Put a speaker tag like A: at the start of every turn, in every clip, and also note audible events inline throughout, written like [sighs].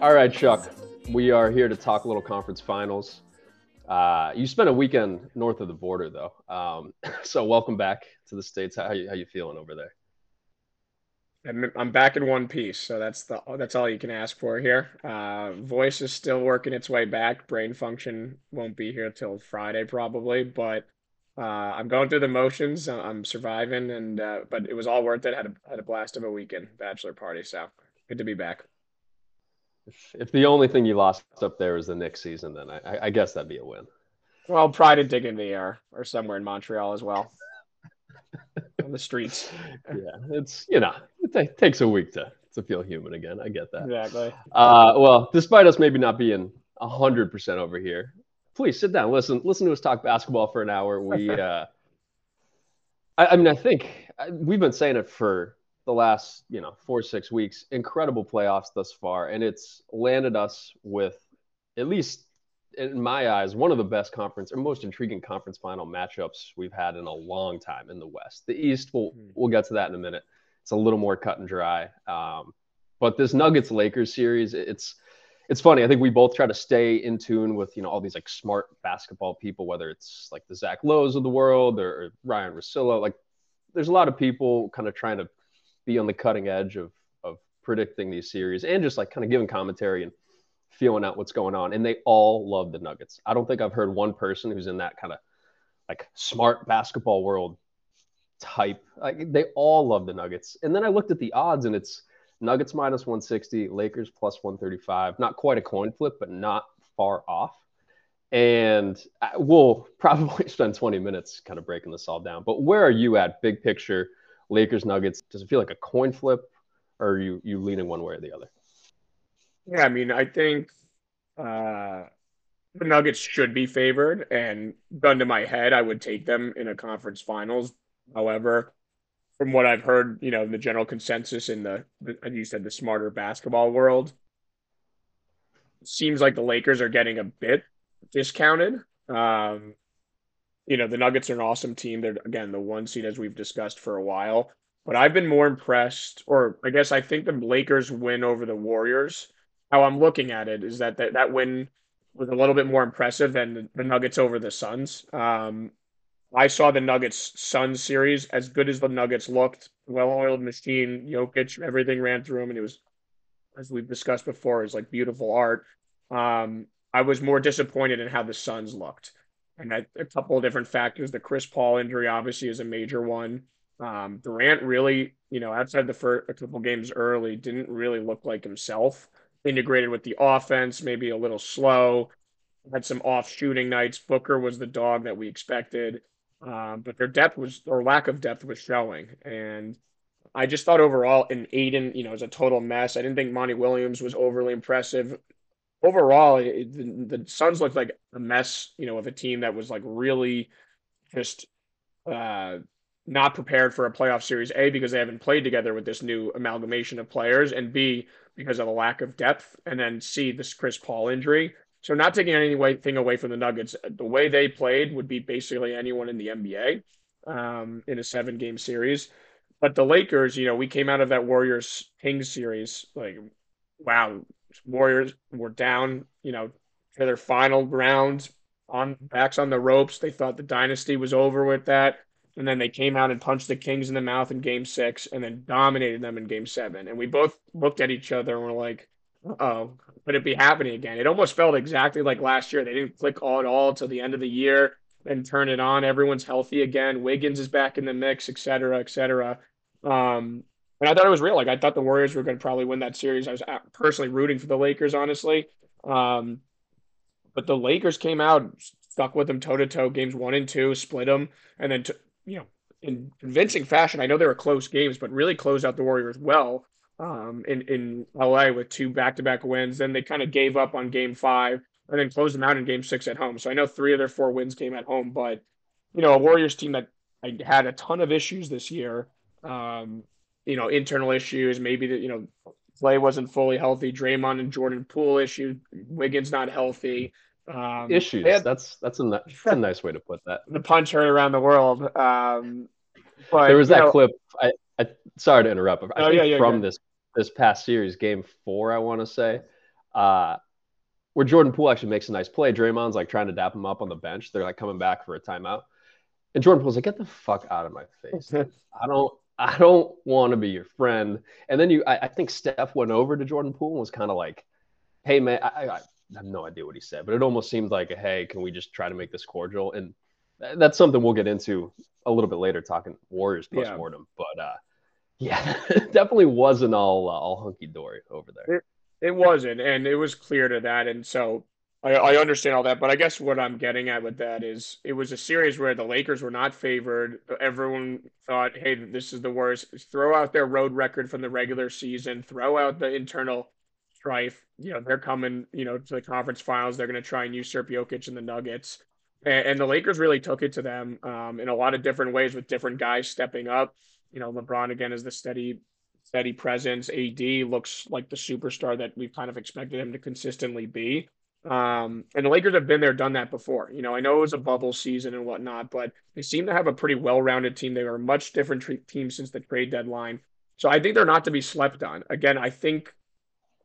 A: All right, Chuck. We are here to talk a little conference finals. Uh, you spent a weekend north of the border, though. Um, [laughs] so welcome back to the states. How you, how you feeling over there?
B: I'm, I'm back in one piece, so that's the that's all you can ask for here. Uh, voice is still working its way back. Brain function won't be here till Friday probably, but uh, I'm going through the motions. I'm surviving, and uh, but it was all worth it. Had a had a blast of a weekend bachelor party, so good to be back.
A: If, if the only thing you lost up there was the Knicks season, then I, I guess that'd be a win.
B: Well, pride and dignity are or somewhere in Montreal as well on the streets. [laughs]
A: yeah, it's you know it t- takes a week to to feel human again. I get that.
B: Exactly.
A: Uh, well, despite us maybe not being hundred percent over here, please sit down, listen, listen to us talk basketball for an hour. We, [laughs] uh, I, I mean, I think uh, we've been saying it for the last you know four six weeks. Incredible playoffs thus far, and it's landed us with at least in my eyes, one of the best conference or most intriguing conference final matchups we've had in a long time in the West. The East, we'll hmm. we'll get to that in a minute. It's a little more cut and dry. Um, but this Nuggets Lakers series, it's it's funny. I think we both try to stay in tune with you know all these like smart basketball people, whether it's like the Zach Lowe's of the world or, Ryan Ryen Russillo. Like, there's a lot of people kind of trying to be on the cutting edge of of predicting these series and just like kind of giving commentary and feeling out what's going on, and they all love the Nuggets. I don't think I've heard one person who's in that kind of like smart basketball world type. Like they all love the Nuggets. And then I looked at the odds, and it's Nuggets minus 160, Lakers plus 135. Not quite a coin flip, but not far off. And we'll [laughs] probably spend 20 minutes kind of breaking this all down. But where are you at, big picture, Lakers Nuggets? Does it feel like a coin flip, or are you you leaning one way or the other?
B: Yeah, I mean, I think uh, the Nuggets should be favored, and gun to my head, I would take them in a conference finals. However, from what I've heard, you know, the general consensus in the, as you said, the smarter basketball world, seems like the Lakers are getting a bit discounted. Um, you know, the Nuggets are an awesome team. They're again the one seed as we've discussed for a while. But I've been more impressed, or I guess I think the Lakers win over the Warriors how I'm looking at it is that that, that win was a little bit more impressive than the, the Nuggets over the Suns. Um, I saw the Nuggets Suns series as good as the Nuggets looked, well oiled machine, Jokic, everything ran through him, and it was, as we've discussed before, is like beautiful art. Um, I was more disappointed in how the Suns looked, and that, a couple of different factors. The Chris Paul injury obviously is a major one. Um, Durant really, you know, outside the first a couple games early, didn't really look like himself integrated with the offense, maybe a little slow. Had some off shooting nights. Booker was the dog that we expected, um, but their depth was or lack of depth was showing. And I just thought overall, in Ayton, you know, was a total mess. I didn't think Monty Williams was overly impressive. Overall, it, the, the Suns looked like a mess, you know, of a team that was like really just uh, not prepared for a playoff series. A because they haven't played together with this new amalgamation of players, and B because of a lack of depth, and then C, this Chris Paul injury. So not taking anything away from the Nuggets, the way they played would beat basically anyone in the NBA um, in a seven game series. But the Lakers, you know, we came out of that Warriors Kings series like, wow, Warriors were down, you know, to their final round on backs on the ropes. They thought the dynasty was over with that and then they came out and punched the Kings in the mouth in game six and then dominated them in game seven. And we both looked at each other and were like, oh, could it be happening again? It almost felt exactly like last year. They didn't click all at all until the end of the year, and turn it on. Everyone's healthy again. Wiggins is back in the mix, et cetera, et cetera. Um, and I thought it was real. Like, I thought the Warriors were going to probably win that series. I was personally rooting for the Lakers, honestly. Um, but the Lakers came out, stuck with them toe to toe, games one and two, split them, and then t- you know, in convincing fashion. I know they were close games, but really closed out the Warriors well um, in in LA with two back to back wins. Then they kind of gave up on Game Five and then closed them out in Game Six at home. So I know three of their four wins came at home, but you know, a Warriors team that I had a ton of issues this year. Um, you know, internal issues, maybe that you know Klay wasn't fully healthy, Draymond and Jordan Poole issue, Wiggins not healthy.
A: Um, Issues. Had, that's that's a that's a nice way to put that.
B: The punch heard around the world. Um,
A: but, there was that know, clip. I sorry to interrupt. I
B: Oh,
A: think
B: yeah, yeah,
A: from
B: yeah.
A: this this past series, game four, I want to say, uh, where Jordan Poole actually makes a nice play. Draymond's like trying to dap him up on the bench. They're like coming back for a timeout, and Jordan Poole's like, "Get the fuck out of my face! [laughs] I don't, I don't want to be your friend." And then you, I, I think Steph went over to Jordan Poole and was kind of like, "Hey man, I, I, have no idea what he said, but it almost seemed like, hey, can we just try to make this cordial?" And that's something we'll get into a little bit later, talking Warriors
B: Yeah.
A: post mortem. But uh, yeah, [laughs] it definitely wasn't all uh, all hunky dory over there.
B: It wasn't, and it was clear to that, and so I, I understand all that. But I guess what I'm getting at with that is it was a series where the Lakers were not favored. Everyone thought, "Hey, this is the worst." Throw out their road record from the regular season. Throw out the internal strife. You know, they're coming. You know, to the conference finals. They're going to try and usurp Jokic and the Nuggets. And, and the Lakers really took it to them um, in a lot of different ways with different guys stepping up. You know, LeBron again is the steady steady presence. AD looks like the superstar that we've kind of expected him to consistently be. Um, and the Lakers have been there, done that before. You know, I know it was a bubble season and whatnot, but they seem to have a pretty well-rounded team. They are a much different team since the trade deadline. So I think they're not to be slept on. Again, I think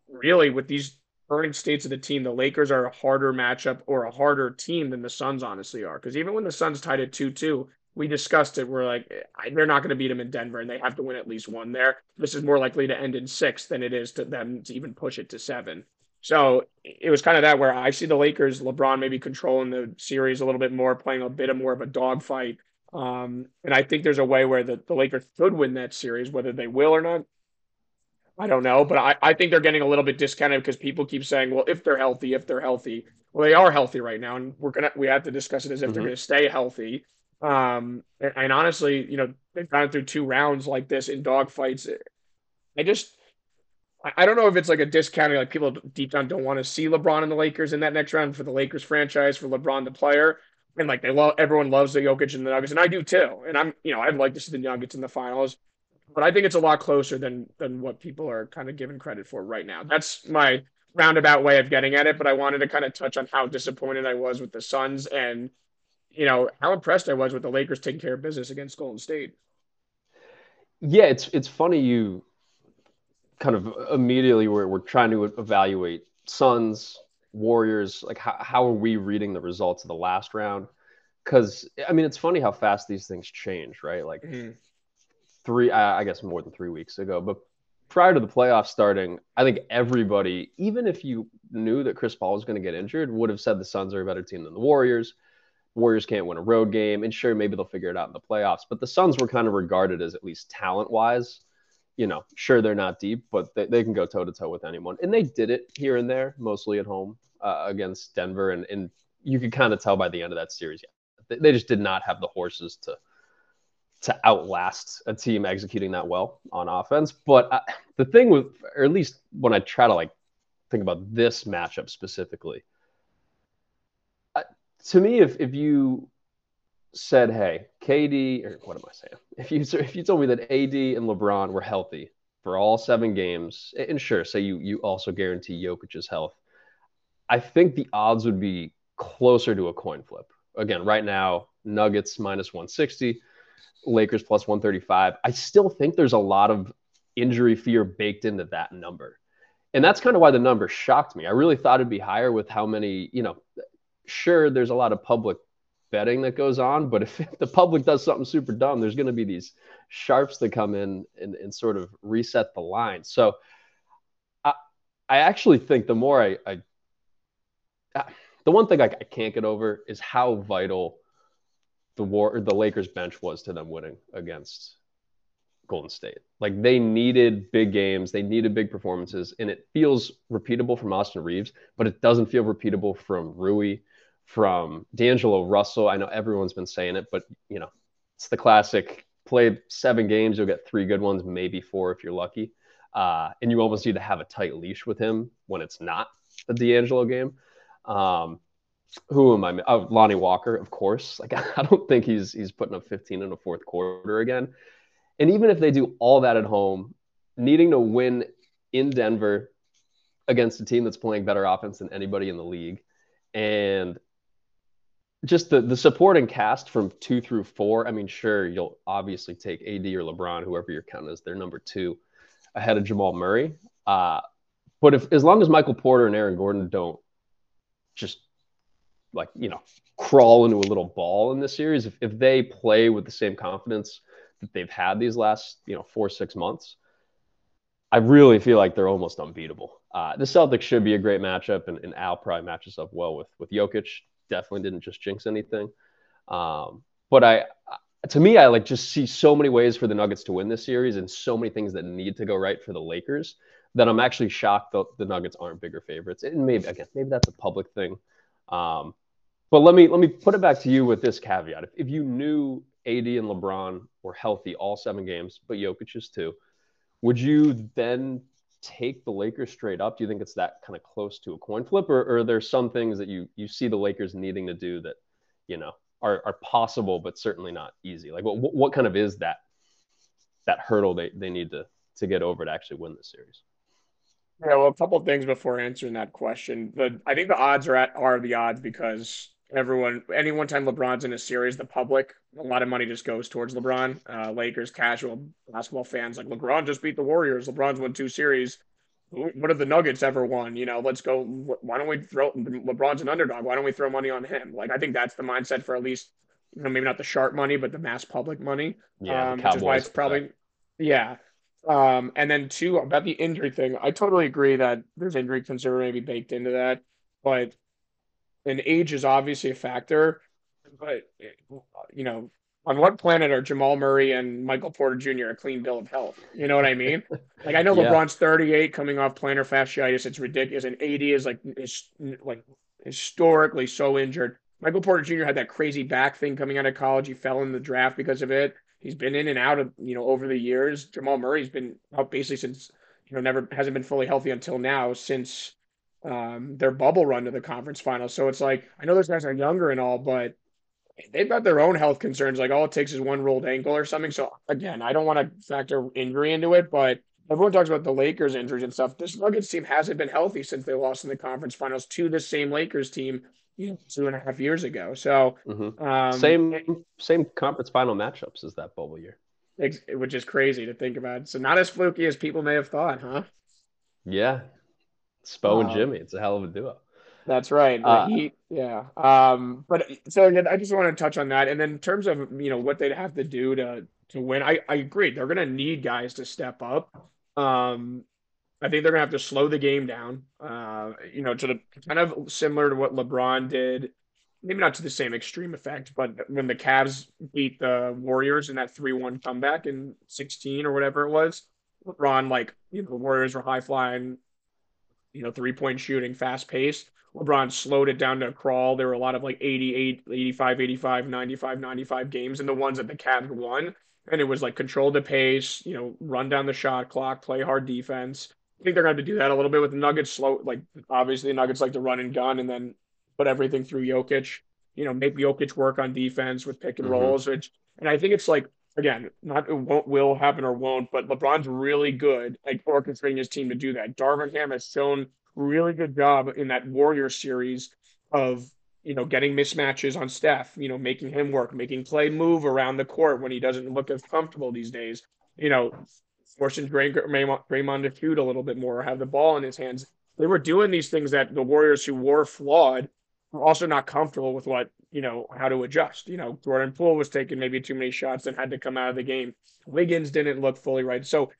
B: really with these current states of the team, the Lakers are a harder matchup or a harder team than the Suns honestly are. Because even when the Suns tied at 2 2, we discussed it. We're like, I- they're not going to beat them in Denver, and they have to win at least one there. This is more likely to end in six than it is to them to even push it to seven. So it was kind of that where I see the Lakers, LeBron maybe controlling the series a little bit more, playing a bit of more of a dogfight. Um, and I think there's a way where the, the Lakers could win that series, whether they will or not. I don't know, but I, I think they're getting a little bit discounted because people keep saying, well, if they're healthy, if they're healthy. Well, they are healthy right now, and we're gonna we have to discuss it as if they're
A: Mhm.
B: gonna stay healthy. Um, and, and honestly, you know, they've gone through two rounds like this in dogfights. I just I- don't know if it's like a discounting, like people deep down don't want to see LeBron and the Lakers in that next round for the Lakers franchise, for LeBron the player. And like they love everyone loves the Jokic and the Nuggets, and I do too. And I'm, you know, I'd like to see the Nuggets in the finals, but I think it's a lot closer than than what people are kind of giving credit for right now. That's my roundabout way of getting at it, but I wanted to kind of touch on how disappointed I was with the Suns and you know how impressed I was with the Lakers taking care of business against Golden State.
A: Yeah, it's it's funny you kind of immediately we're, we're trying to evaluate Suns, Warriors, like how, how are we reading the results of the last round? Because I mean, it's funny how fast these things change, right? Like mm-hmm. three, I I guess more than three weeks ago, but prior to the playoffs starting, I think everybody, even if you knew that Chris Paul was going to get injured, would have said the Suns are a better team than the Warriors. Warriors can't win a road game, and sure, maybe they'll figure it out in the playoffs. But the Suns were kind of regarded as at least talent wise, you know, sure they're not deep, but they, they can go toe to toe with anyone, and they did it here and there, mostly at home uh, against Denver, and and you could kind of tell by the end of that series, yeah, they, they just did not have the horses to to outlast a team executing that well on offense. But I, the thing with, or at least when I try to like think about this matchup specifically, uh, to me, if if you said, "Hey, KD," or what am I saying? If you [laughs] if you told me that AD and LeBron were healthy for all seven games, and sure, say you you also guarantee Jokic's health, I think the odds would be closer to a coin flip. Again, right now, Nuggets minus 160. Lakers plus 135. I still think there's a lot of injury fear baked into that number. And that's kind of why the number shocked me. I really thought it'd be higher with how many, you know, sure, there's a lot of public betting that goes on, but if [laughs] the public does something super dumb, there's going to be these sharps that come in and, and sort of reset the line. So I, I actually think the more I, I, I the one thing I, I can't get over is how vital the war the Lakers bench was to them winning against Golden State. Like they needed big games, they needed big performances, and it feels repeatable from Austin Reaves, but it doesn't feel repeatable from Rui, from D'Angelo Russell. I know everyone's been saying it, but you know, it's the classic play seven games, you'll get three good ones, maybe four if you're lucky. Uh, and you almost need to have a tight leash with him when it's not a D'Angelo game. Um, who am I? Oh, Lonnie Walker, of course. Like [laughs] I don't think he's he's putting up 15 in the fourth quarter again. And even if they do all that at home, needing to win in Denver against a team that's playing better offense than anybody in the league, and just the the supporting cast from two through four. I mean, sure, you'll obviously take AD or LeBron, whoever you're counting as their number two, ahead of Jamal Murray. Uh, but if as long as Michael Porter and Aaron Gordon don't just like you know crawl into a little ball in this series, if, if they play with the same confidence that they've had these last you know four six months, I really feel like they're almost unbeatable. Uh, the Celtics should be a great matchup, and, and Al probably matches up well with with Jokic. Definitely didn't just jinx anything. Um, but I, to me, I like just see so many ways for the Nuggets to win this series, and so many things that need to go right for the Lakers that I'm actually shocked that the Nuggets aren't bigger favorites. And maybe again, maybe that's a public thing. Um, but let me let me put it back to you with this caveat: if, if you knew AD and LeBron were healthy all seven games, but Jokic is too, would you then take the Lakers straight up? Do you think it's that kind of close to a coin flip, or, or are there some things that you you see the Lakers needing to do that you know are are possible but certainly not easy? Like what what kind of is that that hurdle they, they need to to get over to actually win this series?
B: Yeah, well, a couple of things before answering that question. The I think the odds are at are the odds because everyone any one time LeBron's in a series, the public a lot of money just goes towards LeBron. Uh, Lakers casual basketball fans like LeBron just beat the Warriors. LeBron's won two series. What have the Nuggets ever won? You know, let's go. Why don't we throw LeBron's an underdog? Why don't we throw money on him? Like I think that's the mindset for at least you know maybe not the sharp money, but the mass public money.
A: Yeah, um, which is why it's
B: probably yeah. Um, and then two about the injury thing, I totally agree that there's injury concern maybe baked into that, but and age is obviously a factor. But you know, on what planet are Jamal Murray and Michael Porter Jr. a clean bill of health? You know what I mean? [laughs] Like I know yeah. LeBron's 38, coming off plantar fasciitis. It's ridiculous, and AD is like is like historically so injured. Michael Porter Jr. had that crazy back thing coming out of college. He fell in the draft because of it. He's been in and out of you know over the years. Jamal Murray's been out basically since you know never hasn't been fully healthy until now since um, their bubble run to the conference finals. So it's like I know those guys are younger and all, but they've got their own health concerns. Like all it takes is one rolled ankle or something. So again, I don't want to factor injury into it, but everyone talks about the Lakers injuries and stuff. This Nuggets team hasn't been healthy since they lost in the conference finals to the same Lakers team you know, two and a half years ago. So
A: mm-hmm. um, same same conference final matchups as that bubble year,
B: which is crazy to think about. So not as fluky as people may have thought, huh?
A: Yeah, Spo um, and Jimmy. It's a hell of a duo.
B: That's right. Uh, he, yeah. Um, but so again, I just want to touch on that. And then in terms of you know what they'd have to do to to win, I I agree. They're going to need guys to step up. Um, I think they're going to have to slow the game down. Uh, you know, to the kind of similar to what LeBron did. Maybe not to the same extreme effect, but when the Cavs beat the Warriors in that three-one comeback in sixteen or whatever it was, LeBron like you know the Warriors were high flying, you know, three-point shooting, fast paced LeBron slowed it down to a crawl. There were a lot of like 88, 85, 85, 95, 95 games, and the ones that the Cavs won. And it was like control the pace, you know, run down the shot clock, play hard defense. I think they're going to do that a little bit with the Nuggets. Slow, like obviously the Nuggets like to run and gun, and then put everything through Jokic. You know, make Jokic work on defense with pick and mm-hmm. rolls. Which, and I think it's like again, not it won't will happen or won't, but LeBron's really good at orchestrating his team to do that. Darvin Ham has shown really good job in that Warrior series of you know getting mismatches on Steph, you know making him work, making play move around the court when he doesn't look as comfortable these days. You know, forcing Draymond, Draymond to shoot a little bit more, have the ball in his hands. They were doing these things that the Warriors, who were flawed, also not comfortable with what you know how to adjust. You know, Jordan Poole was taking maybe too many shots and had to come out of the game. Wiggins didn't look fully right. So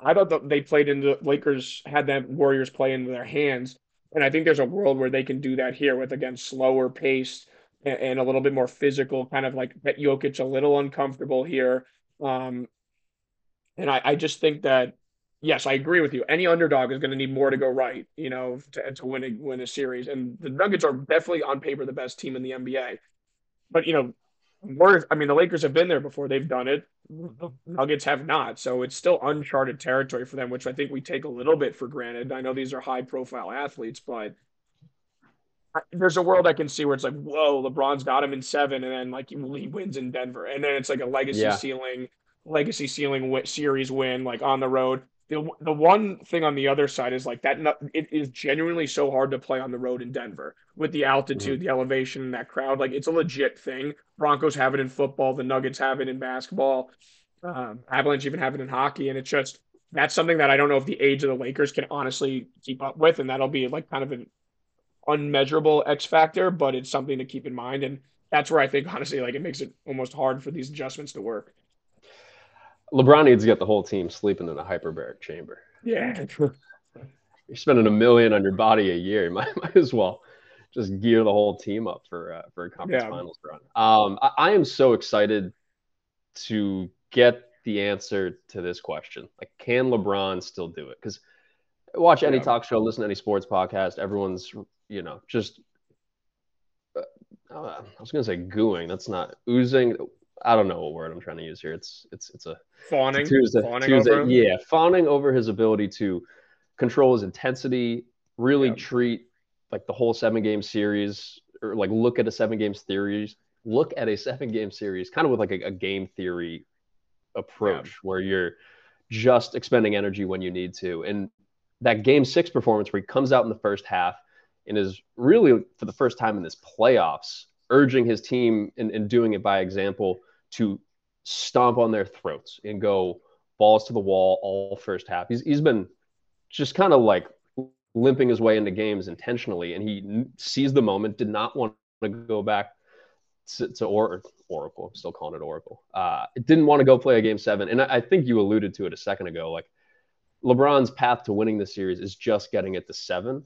B: I thought that they played into Lakers had that Warriors play into their hands, and I think there's a world where they can do that here with again slower pace and, and a little bit more physical, kind of like get Jokic a little uncomfortable here. Um, and I, I just think that yes, I agree with you. Any underdog is going to need more to go right, you know, to, to win a win a series. And the Nuggets are definitely on paper the best team in the NBA. But you know, worth I mean, the Lakers have been there before. They've done it. The Nuggets have not. So it's still uncharted territory for them, which I think we take a little bit for granted. I know these are high profile athletes, but there's a world I can see where it's like, whoa, LeBron's got him in seven, and then like he wins in Denver, and then it's like a legacy yeah. ceiling, legacy ceiling series win, like on the road. The the one thing on the other side is like that. It is genuinely so hard to play on the road in Denver with the altitude, mm-hmm. the elevation, and that crowd. Like it's a legit thing. Broncos have it in football. The Nuggets have it in basketball. Um, Avalanche even have it in hockey, and it's just that's something that I don't know if the age of the Lakers can honestly keep up with, and that'll be like kind of an unmeasurable X factor, but it's something to keep in mind. And that's where I think honestly, like it makes it almost hard for these adjustments to work.
A: LeBron needs to get the whole team sleeping in a hyperbaric chamber.
B: Yeah. [laughs]
A: You're spending a million on your body a year. [laughs] You might, might as well just gear the whole team up for uh, for a conference yeah. finals run. Um, I, I am so excited to get the answer to this question. Like, can LeBron still do it? Because watch any yeah. talk show, listen to any sports podcast, everyone's you know just. Uh, I was gonna say gooing. That's not oozing. I don't know what word I'm trying to use here. It's it's it's a
B: fawning.
A: It's a Tuesday,
B: fawning
A: Tuesday, yeah, fawning over his ability to control his intensity, really yeah. treat like the whole seven game series, or like look at a seven game series, look at a seven game series, kind of with like a, a game theory approach yeah. where you're just expending energy when you need to. And that game six performance where he comes out in the first half and is really for the first time in this playoffs urging his team and, and doing it by example to stomp on their throats and go balls to the wall all first half. He's, he's been just kind of like limping his way into games intentionally, and he seized the moment, did not want to go back to, to or, Oracle. I'm still calling it Oracle. Uh, didn't want to go play a game seven, and I, I think you alluded to it a second ago. Like LeBron's path to winning the series is just getting it to seven,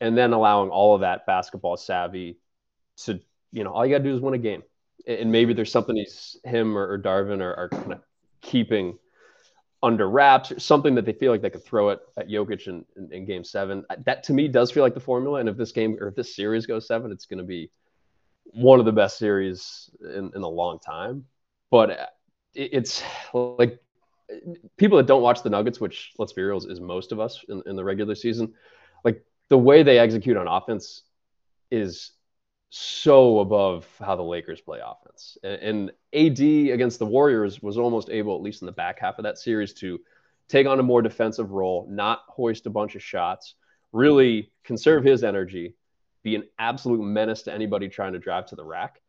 A: and then allowing all of that basketball savvy to you know all you got to do is win a game and maybe there's something he's him or, or Darvin are, are kind of keeping under wraps or something that they feel like they could throw it at Jokic in, in, in, game seven. That to me does feel like the formula. And if this game or if this series goes seven, it's going to be one of the best series in, in a long time. But uh, it, it's like people that don't watch the Nuggets, which let's be real is, is most of us in, in the regular season, like the way they execute on offense is so above how the Lakers play offense. And, AD against the Warriors was almost able, at least in the back half of that series, to take on a more defensive role, not hoist a bunch of shots, really conserve his energy, be an absolute menace to anybody trying to drive to the rack.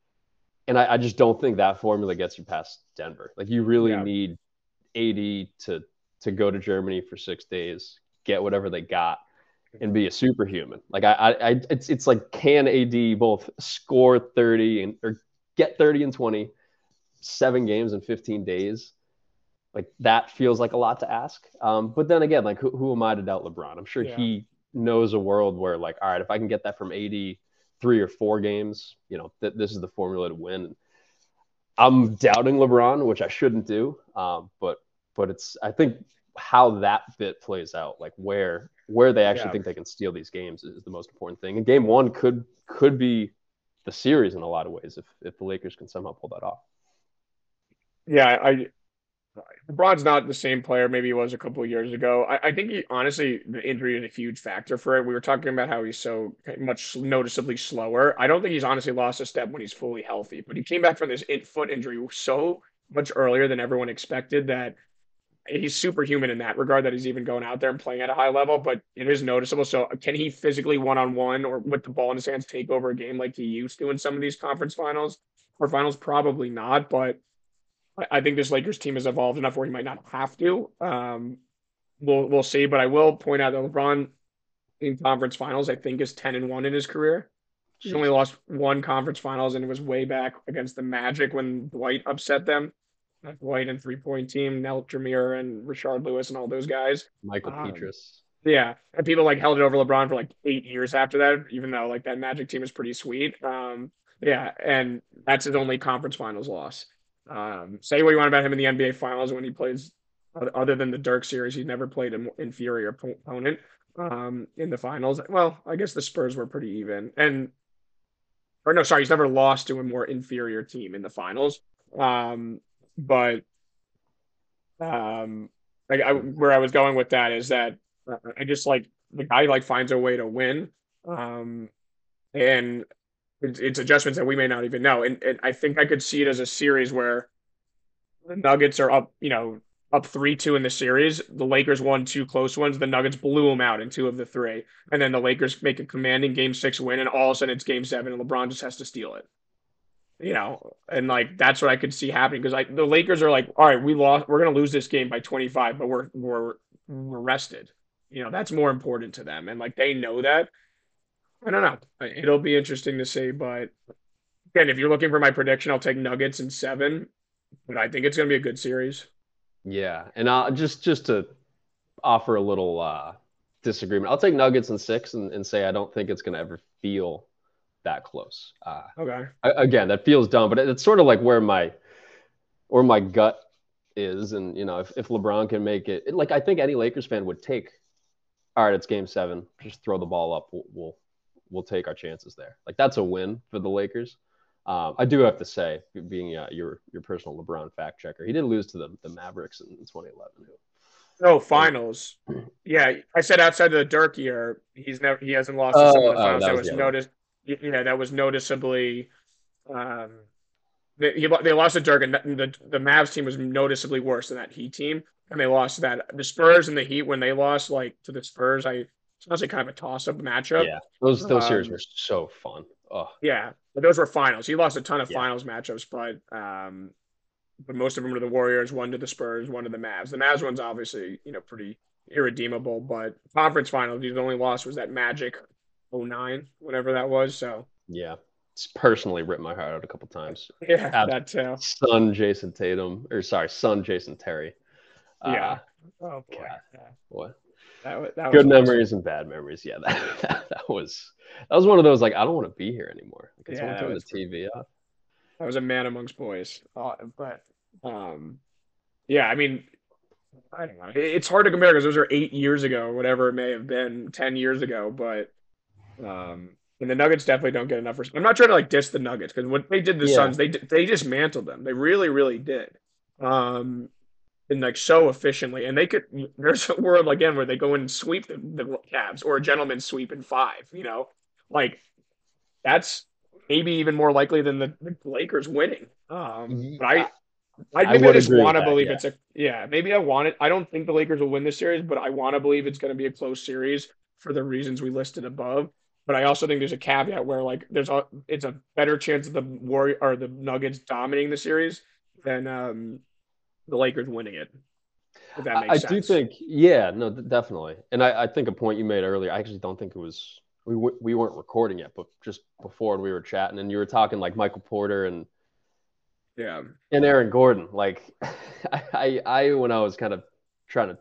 A: And I, I just don't think that formula gets you past Denver. Like you really yeah. need AD to to go to Germany for six days, get whatever they got, and be a superhuman. Like I, I, I, it's it's like can AD both score 30 and or get 30 and 20, seven games in 15 days. Like that feels like a lot to ask. Um, but then again, like who, who am I to doubt LeBron? I'm sure yeah. he knows a world where like, all right, if I can get that from AD three or four games, you know, th- this is the formula to win. I'm doubting LeBron, which I shouldn't do. Um, but but it's I think how that bit plays out, like where where they actually yeah. think they can steal these games is the most important thing. And game one could could be the series in a lot of ways if if the Lakers can somehow pull that off.
B: Yeah, I LeBron's not the same player maybe he was a couple of years ago. I, I, think he honestly the injury is a huge factor for it. We were talking about how he's so much noticeably slower. I don't think he's honestly lost a step when he's fully healthy, but he came back from this foot injury so much earlier than everyone expected that he's superhuman in that regard that he's even going out there and playing at a high level, but it is noticeable. So can he physically one on one or with the ball in his hands take over a game like he used to in some of these conference finals or finals? Probably not, but I think this Lakers team has evolved enough where he might not have to. Um, we'll we'll see, but I will point out that LeBron in conference finals, I think, is ten and one in his career. He's only lost one conference finals, and it was way back against the Magic when Dwight upset them. Dwight and three point team, Nelt Jameer and Rashard Lewis and all those guys.
A: Michael um.
B: Yeah. And people like held it over LeBron for like eight years after that, even though like that Magic team is pretty sweet. Um, yeah, and that's his only conference finals loss. Um, say what you want about him in the NBA finals when he plays other than the Dirk series, he never played an inferior opponent um, in the finals. Well, I guess the Spurs were pretty even. And or no, sorry, he's never lost to a more inferior team in the finals. Um, but um, like I, where I was going with that is that I just like the guy like finds a way to win, um, and it's, it's adjustments that we may not even know. And, and I think I could see it as a series where the Nuggets are up, you know, up three two in the series. The Lakers won two close ones. The Nuggets blew them out in two of the three, and then the Lakers make a commanding Game Six win, and all of a sudden it's Game Seven, and LeBron just has to steal it. You know, and like that's what I could see happening because like the Lakers are like, all right, we lost, we're gonna lose this game by twenty five, but we're we're we're rested. You know, that's more important to them, and like they know that. I don't know. It'll be interesting to see, but again, if you're looking for my prediction, I'll take Nuggets in seven, but I think it's to be a good series.
A: Yeah, and I'll just just to offer a little uh, disagreement, I'll take Nuggets in six and, and say I don't think it's to ever feel that close. Uh,
B: okay.
A: Again, that feels dumb, but it's sort of like where my where my gut is, and you know, if, if LeBron can make it, like I think any Lakers fan would take. All right, it's Game Seven. Just throw the ball up. We'll we'll, we'll take our chances there. Like that's a win for the Lakers. Um, I do have to say, being uh, your your personal LeBron fact checker, he did lose to the, the Mavericks in 2011.
B: Oh, finals. Yeah, I said outside of the Dirk year, he's never he hasn't lost the oh, finals. Oh, that, that was, was noticed. know that was noticeably. Um, they, they lost to Dirk, and the the Mavs team was noticeably worse than that Heat team, and they lost that. The Spurs and the Heat when they lost like to the Spurs, I it's honestly kind of a toss up matchup.
A: Yeah, those those um, series were so fun. Oh.
B: Yeah, but those were finals. He lost a ton of yeah. finals matchups, but um, but most of them were the Warriors, one to the Spurs, one to the Mavs. The Mavs one's obviously you know pretty irredeemable, but conference finals, his only loss was that Magic 09, whatever that was. So
A: yeah, it's personally ripped my heart out a couple times. [laughs]
B: Yeah, Ab- that too.
A: Son Jayson Tatum, or sorry, son Jason Terry.
B: Yeah. Uh, oh boy. Yeah.
A: What? That, that Good memories awesome. and bad memories. Yeah, that, [laughs] that, that was that was one of those like I don't want to be here anymore. Like, yeah, turn the TV off.
B: I was a man amongst boys, uh, but um, yeah, I mean, I don't know. It's hard to compare because those are eight years ago, whatever it may have been, ten years ago. But um, and the Nuggets definitely don't get enough. Respect. I'm not trying to like diss the Nuggets because what they did the yeah. Suns, they they dismantled them. They really, really did. Um, and like so efficiently. And they could [laughs] there's a world again where they go in and sweep the, the Cavs or a gentleman sweep in five. You know, like that's maybe even more likely than the, the Lakers winning. Um, but I. I, maybe I, I just want to believe yeah. it's a yeah. Maybe I want it. I don't think the Lakers will win this series, but I want to believe it's going to be a close series for the reasons we listed above. But I also think there's a caveat where like there's a it's a better chance of the Warrior or the Nuggets dominating the series than um the Lakers winning it. If that makes I,
A: sense. do think, yeah, no, definitely. And I, I think a point you made earlier, I actually don't think it was we we weren't recording yet, but just before we were chatting, and you were talking like Michael Porter and
B: yeah,
A: and Aaron Gordon. Like, [laughs] I, I, I when I was kind of trying to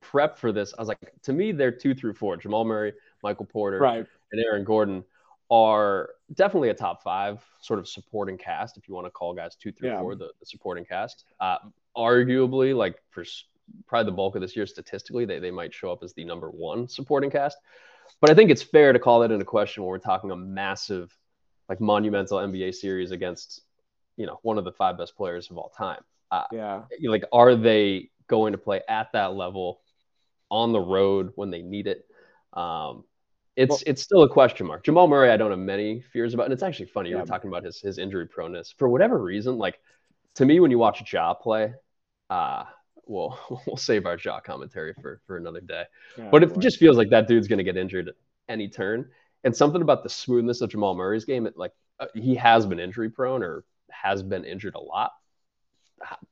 A: prep for this, I was like, to me, they're two through four: Jamal Murray, Michael Porter,
B: right.
A: And Aaron Gordon are definitely a top five sort of supporting cast, if you want to call guys two through yeah. four the, the, supporting cast. Uh, arguably, like for probably the bulk of this year, statistically, they, they might show up as the number one supporting cast. But I think it's fair to call that into question when we're talking a massive, like monumental NBA series against, you know, one of the five best players of all time.
B: Uh, yeah.
A: Like, are they going to play at that level on the road when they need it? Um, it's well, it's still a question mark. Jamal Murray, I don't have many fears about, and it's actually funny. Yeah. You were talking about his his injury proneness for whatever reason. Like to me, when you watch Ja play, uh, well, [laughs] we'll save our Ja commentary for for another day. Yeah, but it boy. just feels like that dude's going to get injured at any turn. And something about the smoothness of Jamal Murray's game, it like uh, he has been injury prone or has been injured a lot.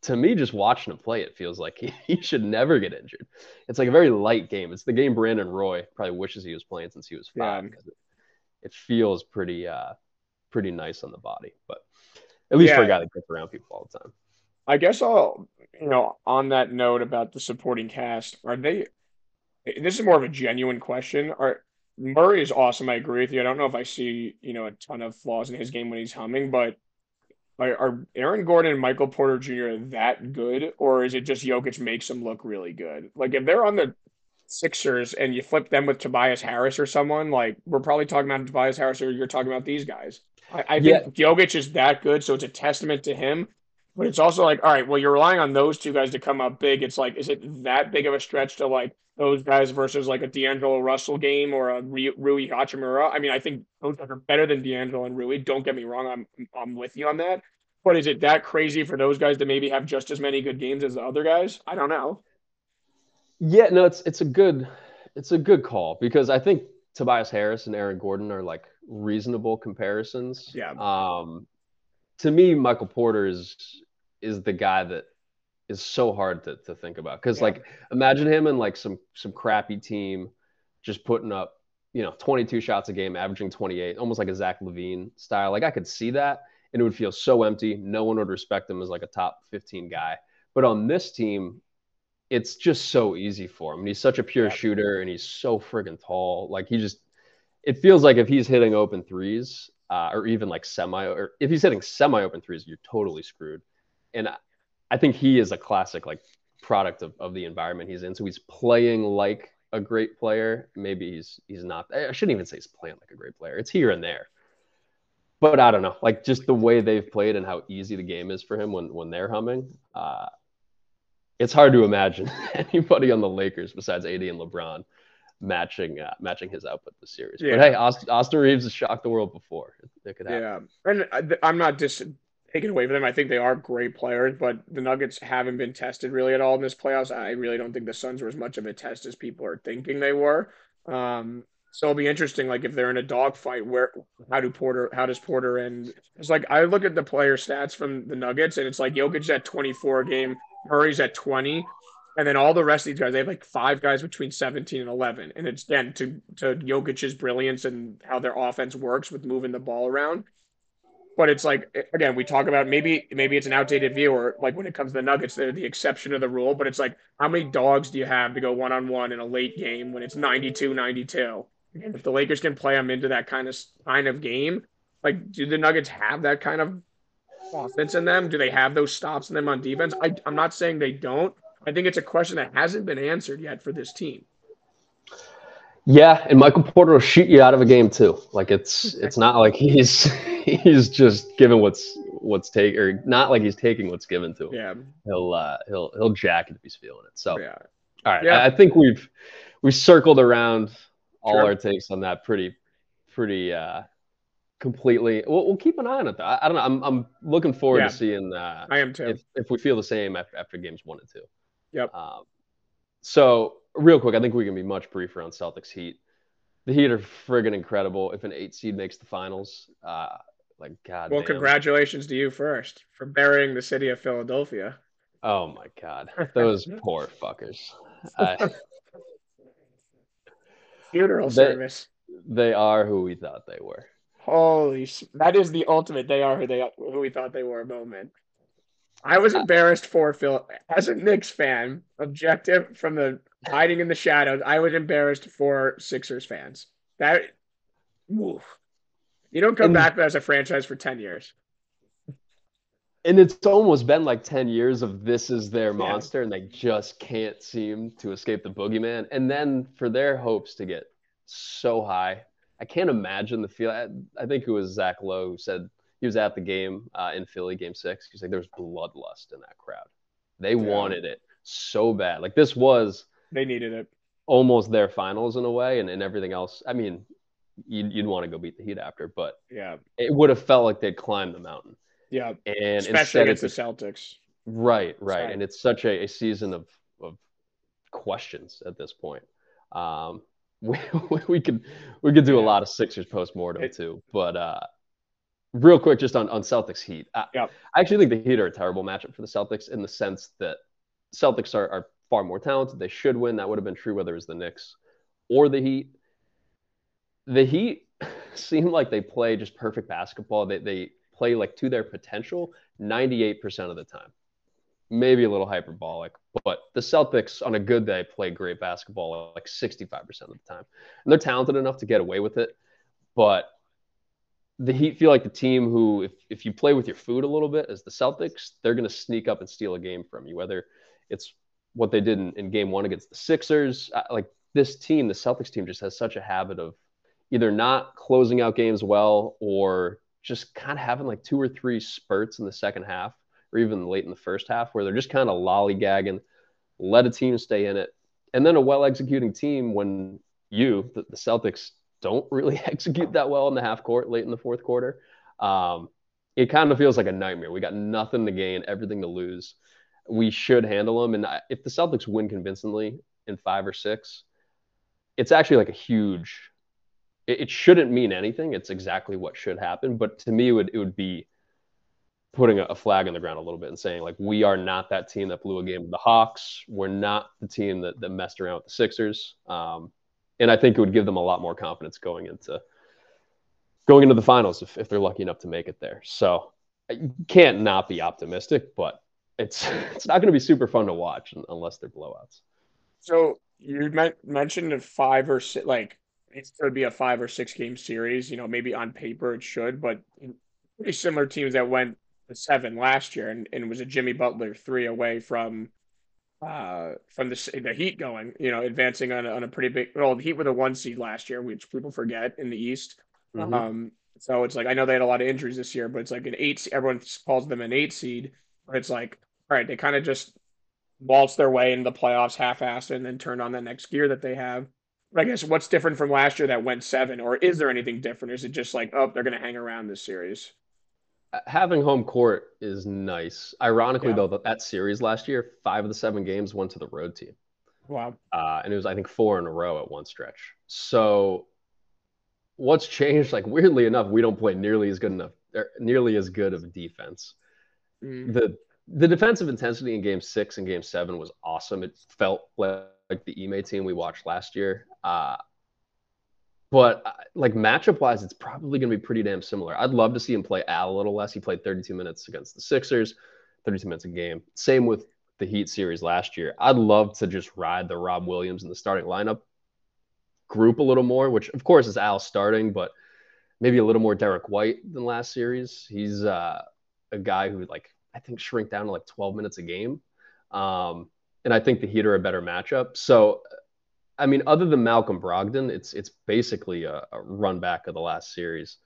A: To me, just watching him play, it feels like he, [laughs] he should never get injured. It's like a very light game. It's the game Brandon Roy probably wishes he was playing since he was five yeah. because it, it feels pretty uh pretty nice on the body. But at least yeah. for a guy that gets around people all the time.
B: I guess I'll, you know, on that note about the supporting cast, are they? This is more of a genuine question. Are Murray is awesome. I agree with you. I don't know if I see, you know, a ton of flaws in his game when he's humming, but are, are Aaron Gordon and Michael Porter Jr. that good, or is it just Jokic makes them look really good? Like if they're on the Sixers and you flip them with Tobias Harris or someone, like we're probably talking about Tobias Harris, or you're talking about these guys. I, I think yeah. Jokic is that good, so it's a testament to him. But it's also like, all right, well, you're relying on those two guys to come up big. It's like, is it that big of a stretch to like those guys versus like a D'Angelo Russell game or a Rui Hachimura? I mean, I think those guys are better than D'Angelo and Rui. Don't get me wrong, I'm I'm with you on that. But is it that crazy for those guys to maybe have just as many good games as the other guys? I don't know.
A: Yeah, no, it's it's a good it's a good call because I think Tobias Harris and Aaron Gordon are like reasonable comparisons.
B: Yeah.
A: Um, to me, Michael Porter is is the guy that is so hard to, to think about. Because yeah. like imagine him in like some some crappy team just putting up you know 22 shots a game averaging 28 almost like a zach LaVine style. Like i could see that and it would feel so empty. No one would respect him as like a top 15 guy. But on this team it's just so easy for him. And he's such a pure yeah. shooter and he's so friggin' tall. Like he just it feels like if he's hitting open threes uh, or even like semi or if he's hitting semi open threes you're totally screwed and I think he is a classic like product of, of the environment he's in. So he's playing like a great player. Maybe he's he's not. I shouldn't even say he's playing like a great player. It's here and there. But I don't know, like just the way they've played and how easy the game is for him when when they're humming. Uh, it's hard to imagine [laughs] anybody on the Lakers besides AD and LeBron matching uh, matching his output this series. Yeah. But hey, Austin, Austin Reaves has shocked the world before. It, it could happen.
B: Yeah, and I'm not dis taken away from them. I think they are great players, but the Nuggets haven't been tested really at all in this playoffs. I really don't think the Suns were as much of a test as people are thinking they were. Um, so it'll be interesting, like if they're in a dogfight, where how do Porter, how does Porter and it's like I look at the player stats from the Nuggets, and it's like Jokic at 24 game, Murray's at 20, and then all the rest of these guys, they have like five guys between 17 and 11, and it's again to to Jokic's brilliance and how their offense works with moving the ball around but it's like again we talk about maybe maybe it's an outdated view or like when it comes to the nuggets they're the exception of the rule but it's like how many dogs do you have to go one-on-one in a late game when it's 92 92 and if the lakers can play them into that kind of kind of game like do the nuggets have that kind of offense in them? Do they have those stops in them on defense? I, i'm not saying they don't. I think it's a question that hasn't been answered yet for this team
A: yeah, and Michael Porter will shoot you out of a game too. Like it's it's not like he's [laughs] he's just given what's what's take or not like he's taking what's given to him.
B: Yeah,
A: he'll uh, he'll he'll jack it if he's feeling it. So
B: yeah,
A: all right. Yeah. I, I think we've we circled around all sure. our takes on that pretty pretty uh completely. We'll, we'll keep an eye on it though. I, I don't know. I'm I'm looking forward yeah. to seeing. Uh,
B: I am too.
A: If if we feel the same after, after games one and two.
B: Yep. Um,
A: so real quick, I think we can be much briefer on Celtics Heat. The Heat are friggin' incredible. If an eight seed makes the finals, uh, like God.
B: Well,
A: damn.
B: congratulations to you first for burying the city of Philadelphia.
A: Oh my God, those [laughs] poor fuckers. [laughs] Uh,
B: Funeral they, service.
A: They are who we thought they were.
B: Holy, that is the ultimate. They are who they who we thought they were moment. I was uh, embarrassed for Phil as a Knicks fan, objective from the hiding in the shadows. I was embarrassed for Sixers fans. That oof. you don't come and, back as a franchise for ten years.
A: And it's almost been like ten years of this is their monster, yeah. and they just can't seem to escape the boogeyman. And then for their hopes to get so high, I can't imagine the feel. I, I think it was Zach Lowe who said he was at the game uh, in Philly, Game Six. He's like, there was bloodlust in that crowd. They yeah. wanted it so bad. Like this was
B: they needed it
A: almost their finals in a way, and, and everything else. I mean, you'd, you'd want to go beat the Heat after, but
B: yeah,
A: it would have felt like they'd climbed the mountain.
B: Yeah,
A: and
B: especially against the Celtics.
A: Right, right, Sorry. and it's such a, a season of of questions at this point. Um, [laughs] we, we could we could do a lot of Sixers post mortem too, but uh, real quick, just on, on Celtics Heat. I,
B: yep.
A: I actually think the Heat are a terrible matchup for the Celtics in the sense that Celtics are, are far more talented. They should win. That would have been true whether it was the Knicks or the Heat. The Heat [laughs] seem like they play just perfect basketball. They, they play like to their potential 98% of the time. Maybe a little hyperbolic, but the Celtics on a good day play great basketball like 65% of the time. And they're talented enough to get away with it. But the Heat feel like the team who, if, if you play with your food a little bit as the Celtics, they're going to sneak up and steal a game from you. Whether it's what they did in, in game one against the Sixers, like this team, the Celtics team just has such a habit of either not closing out games well or just kind of having like two or three spurts in the second half or even late in the first half where they're just kind of lollygagging, let a team stay in it. And then a well executing team when you, the, the Celtics, don't really [laughs] execute that well in the half court late in the fourth quarter. Um, it kind of feels like a nightmare. We got nothing to gain, everything to lose. We should handle them. And if the Celtics win convincingly in five or six, it's actually like a huge. It, it shouldn't mean anything. It's exactly what should happen. But to me, it would it would be putting a flag in the ground a little bit and saying like we are not that team that blew a game with the Hawks. We're not the team that, that messed around with the Sixers. Um, and I think it would give them a lot more confidence going into going into the finals if, if they're lucky enough to make it there. So uh, you can't not be optimistic, but it's [laughs] it's not going to be super fun to watch unless they're blowouts.
B: So you mentioned a five or six, like it could be a five or six game series. You know, maybe on paper it should, but pretty similar teams that went seven last year, and, and was a Jimmy Butler three away from uh, from the the Heat going, you know, advancing on a, on a pretty big. Well, the Heat were the one seed last year, which people forget in the East. Mm-hmm. Um, so it's like I know they had a lot of injuries this year, but it's like an eight. Everyone calls them an eight seed, but it's like all right, they kind of just waltz their way into the playoffs half-assed and then turn on the next gear that they have. But I guess what's different from last year that went seven, or is there anything different? Is it just like, oh, they're going to hang around this series?
A: Having home court is nice. Ironically, yeah. though, that series last year, five of the seven games went to the road team.
B: Wow.
A: Uh, and it was, I think, four in a row at one stretch. So, what's changed? Like, weirdly enough, we don't play nearly as good enough, er, nearly as good of defense. Mm. The the defensive intensity in Game Six and Game Seven was awesome. It felt like, like the Ime team we watched last year. Uh, but uh, like matchup wise, it's probably going to be pretty damn similar. I'd love to see him play Al a little less. He played 32 minutes against the Sixers, 32 minutes a game. Same with the Heat series last year. I'd love to just ride the Rob Williams in the starting lineup group a little more, which of course is Al starting, but maybe a little more Derek White than last series. He's uh, a guy who like I think shrink down to like 12 minutes a game. Um, and I think the Heat are a better matchup. So I mean, other than Malcolm Brogdon, it's it's basically a, a run back of the last series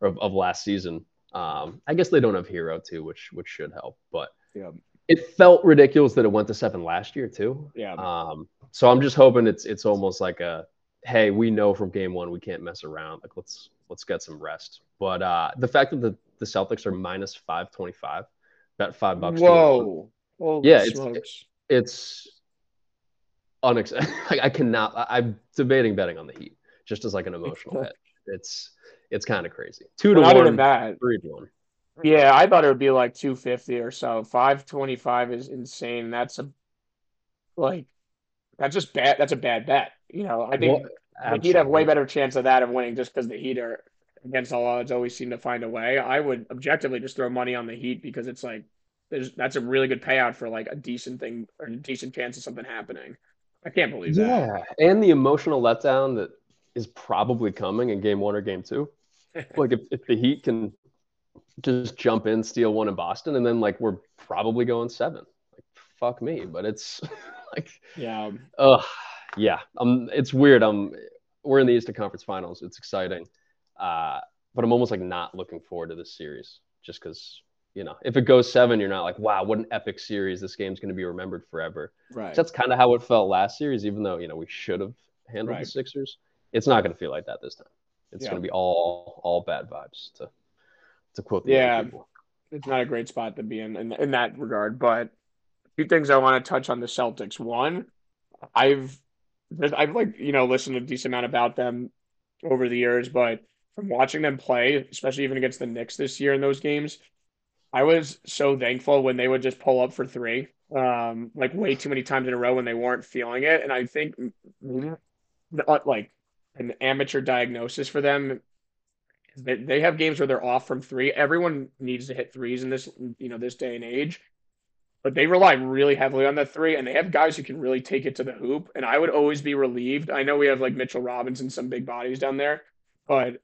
A: or of, of last season. Um, I guess they don't have Herro too, which which should help, but
B: yeah.
A: it felt ridiculous that it went to seven last year too.
B: Yeah.
A: Um, so I'm just hoping it's it's almost like a hey, we know from game one we can't mess around. Like let's let's get some rest. But uh, the fact that the, the Celtics are minus five twenty five, bet five bucks.
B: Whoa.
A: yeah, it's, it's unacceptable. [laughs] I cannot. I, am debating betting on the Heat just as like an emotional bet. It's it's kind of crazy. Two to
B: Not
A: one, three to one.
B: Yeah, I thought it would be like two fifty or so. Five twenty five is insane. That's a like that's just bad. That's a bad bet. You know, I think well, the Heat have way better chance of that of winning just because the Heat are against all odds always seem to find a way. I would objectively just throw money on the Heat because it's like there's that's a really good payout for like a decent thing or a decent chance of something happening. I can't believe that.
A: Yeah, and the emotional letdown that is probably coming in game one or game two. [laughs] like if, if the Heat can just jump in, steal one in Boston, and then like we're probably going seven. Like fuck me, but it's [laughs] like
B: yeah,
A: uh, yeah. Um, it's weird. Um, we're in the Eastern Conference Finals. It's exciting, uh, but I'm almost like not looking forward to this series just because you know, if it goes seven, you're not like, wow, what an epic series. This game's going to be remembered forever.
B: Right.
A: that's kind of how it felt last series, even though, you know, we should have handled right. the Sixers. It's not going to feel like that this time. It's yeah. going to be all all bad vibes to to quote the
B: yeah. It's not a great spot to be in, in in that regard. But a few things I want to touch on the Celtics. One, I've I've like you know listened a decent amount about them over the years, but from watching them play, especially even against the Knicks this year in those games, I was so thankful when they would just pull up for three, um, like way too many times in a row when they weren't feeling it. And I think uh, like an amateur diagnosis for them they have games where they're off from three. Everyone needs to hit threes in this, you know, this day and age. But they rely really heavily on that three, and they have guys who can really take it to the hoop. And I would always be relieved. I know we have like Mitchell Robinson, some big bodies down there, but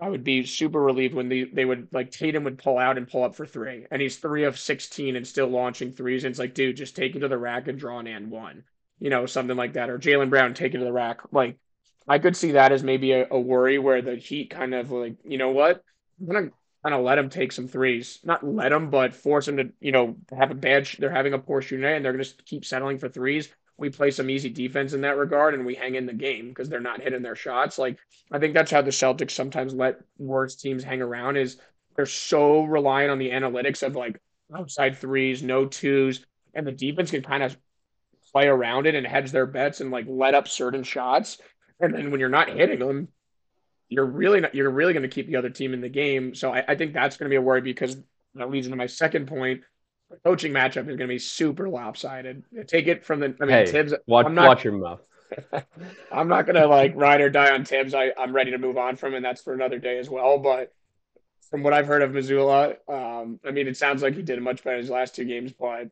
B: I would be super relieved when they, they would like Tatum would pull out and pull up for three, and he's three of sixteen and still launching threes. And it's like, dude, just take it to the rack and draw an and one, you know, something like that. Or Jaylen Brown take it to the rack. Like, I could see that as maybe a, a worry where the Heat kind of like, you know what, I'm gonna kind of let him take some threes, not let him, but force him to, you know, have a bad. Sh- they're having a poor shooting and they're gonna keep settling for threes we play some easy defense in that regard and we hang in the game because they're not hitting their shots. Like I think that's how the Celtics sometimes let worse teams hang around is they're so reliant on the analytics of like outside threes, no twos, and the defense can kind of play around it and hedge their bets and like let up certain shots. And then when you're not hitting them, you're really not, you're really going to keep the other team in the game. So I, I think that's going to be a worry because that leads into my second point. Coaching matchup is going to be super lopsided. Take it from the I mean
A: Hey,
B: Thibs.
A: watch,
B: I'm not
A: watch your mouth. [laughs]
B: I'm not gonna like ride or die on Thibs. I, I'm ready to move on from, and that's for another day as well. But from what I've heard of Mazzulla, um, I mean, it sounds like he did much better in his last two games. But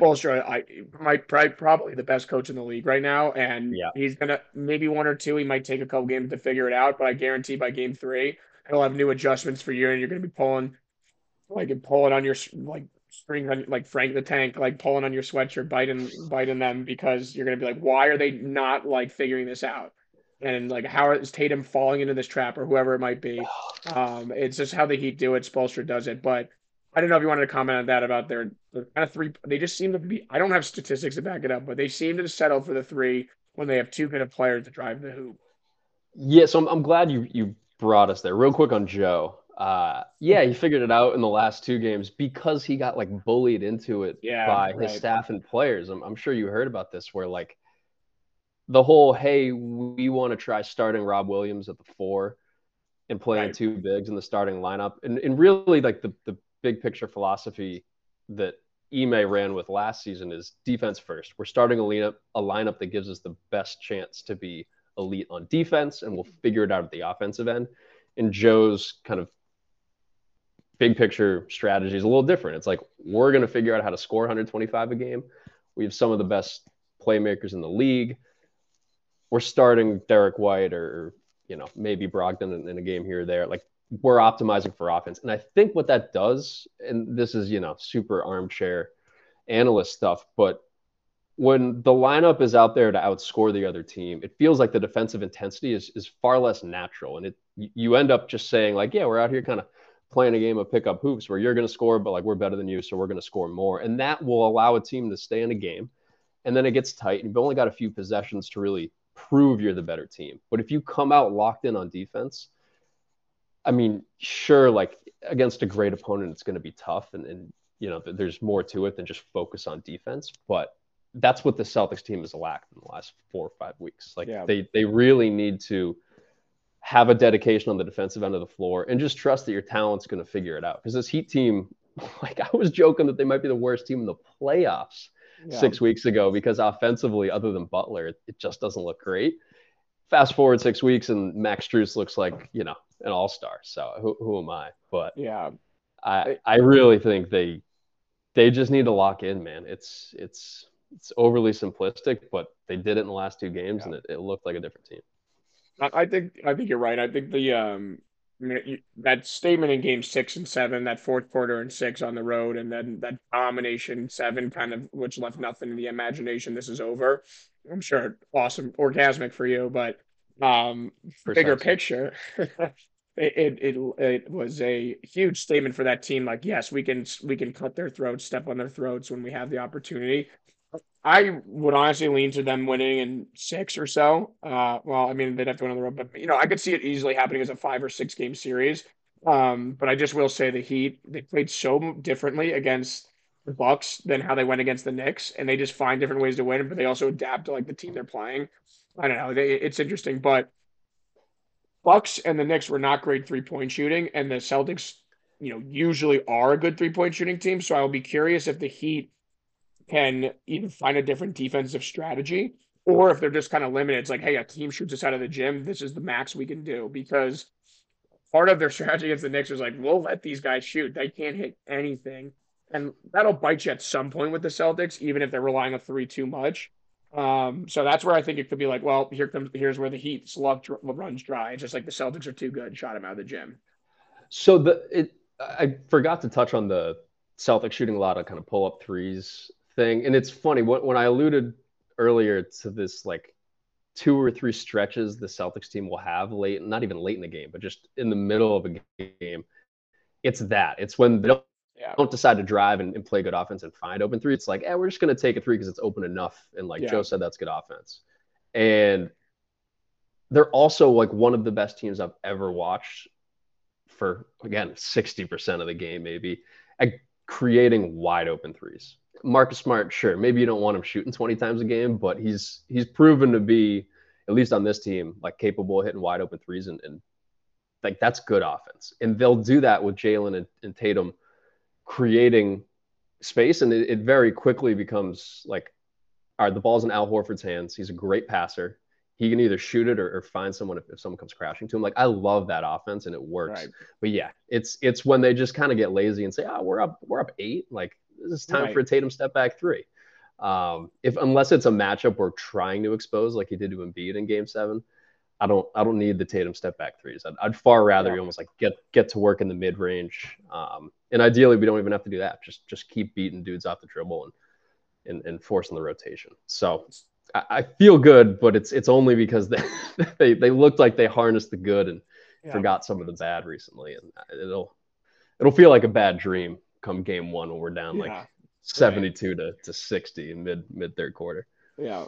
B: Spoelstra, I might probably, probably the best coach in the league right now, and
A: Yeah.
B: he's gonna maybe one or two. He might take a couple games to figure it out, but I guarantee by game three, he'll have new adjustments for you, and you're gonna be pulling like and pulling on your like strings on like Frank the Tank, like pulling on your sweatshirt, biting biting them because you're gonna be like, why are they not like figuring this out? And like, how is Tatum falling into this trap or whoever it might be? [sighs] Um, it's just how the Heat do it. Spoelstra does it, but I don't know if you wanted to comment on that about their, their kind of three. They just seem to be. I don't have statistics to back it up, but they seem to settle for the three when they have two good of players to drive the hoop.
A: Yeah, so I'm, I'm glad you you brought us there. Real quick on Joe. Uh, yeah, he [laughs] figured it out in the last two games because he got like bullied into it
B: Yeah,
A: by
B: right.
A: his staff and players. I'm, I'm sure you heard about this, where like the whole hey, we want to try starting Rob Williams at the four and playing
B: Right.
A: two bigs in the starting lineup, and and really like the the big picture philosophy that Ime ran with last season is defense first. We're starting a lineup a lineup that gives us the best chance to be elite on defense, and we'll figure it out at the offensive end. And Joe's kind of big picture strategy is a little different. It's like we're going to figure out how to score 125 a game. We have some of the best playmakers in the league. We're starting Derek White or, you know maybe Brogdon in, in a game here or there. Like we're optimizing for offense, and I think what that does, and this is you know super armchair analyst stuff, but when the lineup is out there to outscore the other team, it feels like the defensive intensity is is far less natural, and it you end up just saying like, yeah, we're out here kind of playing a game of pickup hoops where you're going to score, but like we're better than you, so we're going to score more, and that will allow a team to stay in a game, and then it gets tight, and you've only got a few possessions to really prove you're the better team. But if you come out locked in on defense, I mean, sure, like against a great opponent, it's going to be tough, and, and you know, there's more to it than just focus on defense, but that's what the Celtics team has lacked in the last four or five weeks. Like
B: Yeah.
A: they they really need to have a dedication on the defensive end of the floor and just trust that your talent's going to figure it out. Because this Heat team, [laughs] like I was joking that they might be the worst team in the playoffs
B: Yeah.
A: six weeks ago because offensively, other than Butler, it, just doesn't look great. Fast forward six weeks and Max Strus looks like you know an all star. So who, who am I? But
B: Yeah.
A: I I really think they they just need to lock in, man. It's it's it's overly simplistic, but they did it in the last two games,
B: Yeah.
A: and it, it looked like a different team.
B: I think I think you're right. I think the um I mean, you- that statement in game six and seven, that fourth quarter and six on the road, and then that domination seven kind of which left nothing in the imagination. This is over. I'm sure awesome, orgasmic for you, but um bigger picture, [laughs] it, it it it was a huge statement for that team. Like, yes, we can we can cut their throats, step on their throats when we have the opportunity. I would honestly lean to them winning in six or so. Uh, well, I mean, they'd have to win on the road, but you know, I could see it easily happening as a five or six game series. Um, but I just will say the Heat they played so differently against the Bucks than how they went against the Knicks, and they just find different ways to win, but they also adapt to like the team they're playing. I don't know, they, it's interesting, but Bucks and the Knicks were not great three point shooting, and the Celtics, you know, usually are a good three point shooting team. So I will be curious if the Heat can either find a different defensive strategy or if they're just kind of limited. It's like, hey, a team shoots us out of the gym. This is the max we can do because part of their strategy against the Knicks was like, we'll let these guys shoot. They can't hit anything. And that'll bite you at some point with the Celtics, even if they're relying on three too much. Um, so that's where I think it could be like, well, here comes here's where the Heat's luck dr- runs dry. It's just like the Celtics are too good, shot him out of the gym.
A: So the it I forgot to touch on the Celtics shooting a lot of kind of pull up threes thing, and it's funny when when I alluded earlier to this like two or three stretches the Celtics team will have late, not even late in the game, but just in the middle of a game. It's that. It's when they don't
B: Yeah.
A: don't decide to drive and, and play good offense and find open three. It's like, eh, we're just going to take a three because it's open enough. And like
B: Yeah.
A: Joe said, that's good offense. And they're also like one of the best teams I've ever watched for again 60% of the game, maybe at creating wide open threes. Marcus Smart, sure, maybe you don't want him shooting 20 times a game, but he's he's proven to be, at least on this team, like capable of hitting wide open threes and, and like that's good offense. And they'll do that with Jaylen and, and, Tatum creating space, and it, it, very quickly becomes like, all right, the ball's in Al Horford's hands. He's a great passer. He can either shoot it or, or find someone if, if, someone comes crashing to him. Like I love that offense and it works. Right. But yeah, it's it's when they just kind of get lazy and say, oh, we're up, we're up eight. Like it's time right. for a Tatum step back three. Um, if unless it's a matchup we're trying to expose, like he did to Embiid in Game Seven, I don't I don't need the Tatum step back threes. I'd, I'd far rather yeah. almost like get get to work in the mid range. Um, and ideally, we don't even have to do that. Just just keep beating dudes off the dribble and and, and forcing the rotation. So I, I feel good, but it's it's only because they [laughs] they, they looked like they harnessed the good and yeah. forgot some of the bad recently, and it'll it'll feel like a bad dream come game one when we're down yeah. like 72 right. to, to 60 in mid mid third quarter.
B: Yeah.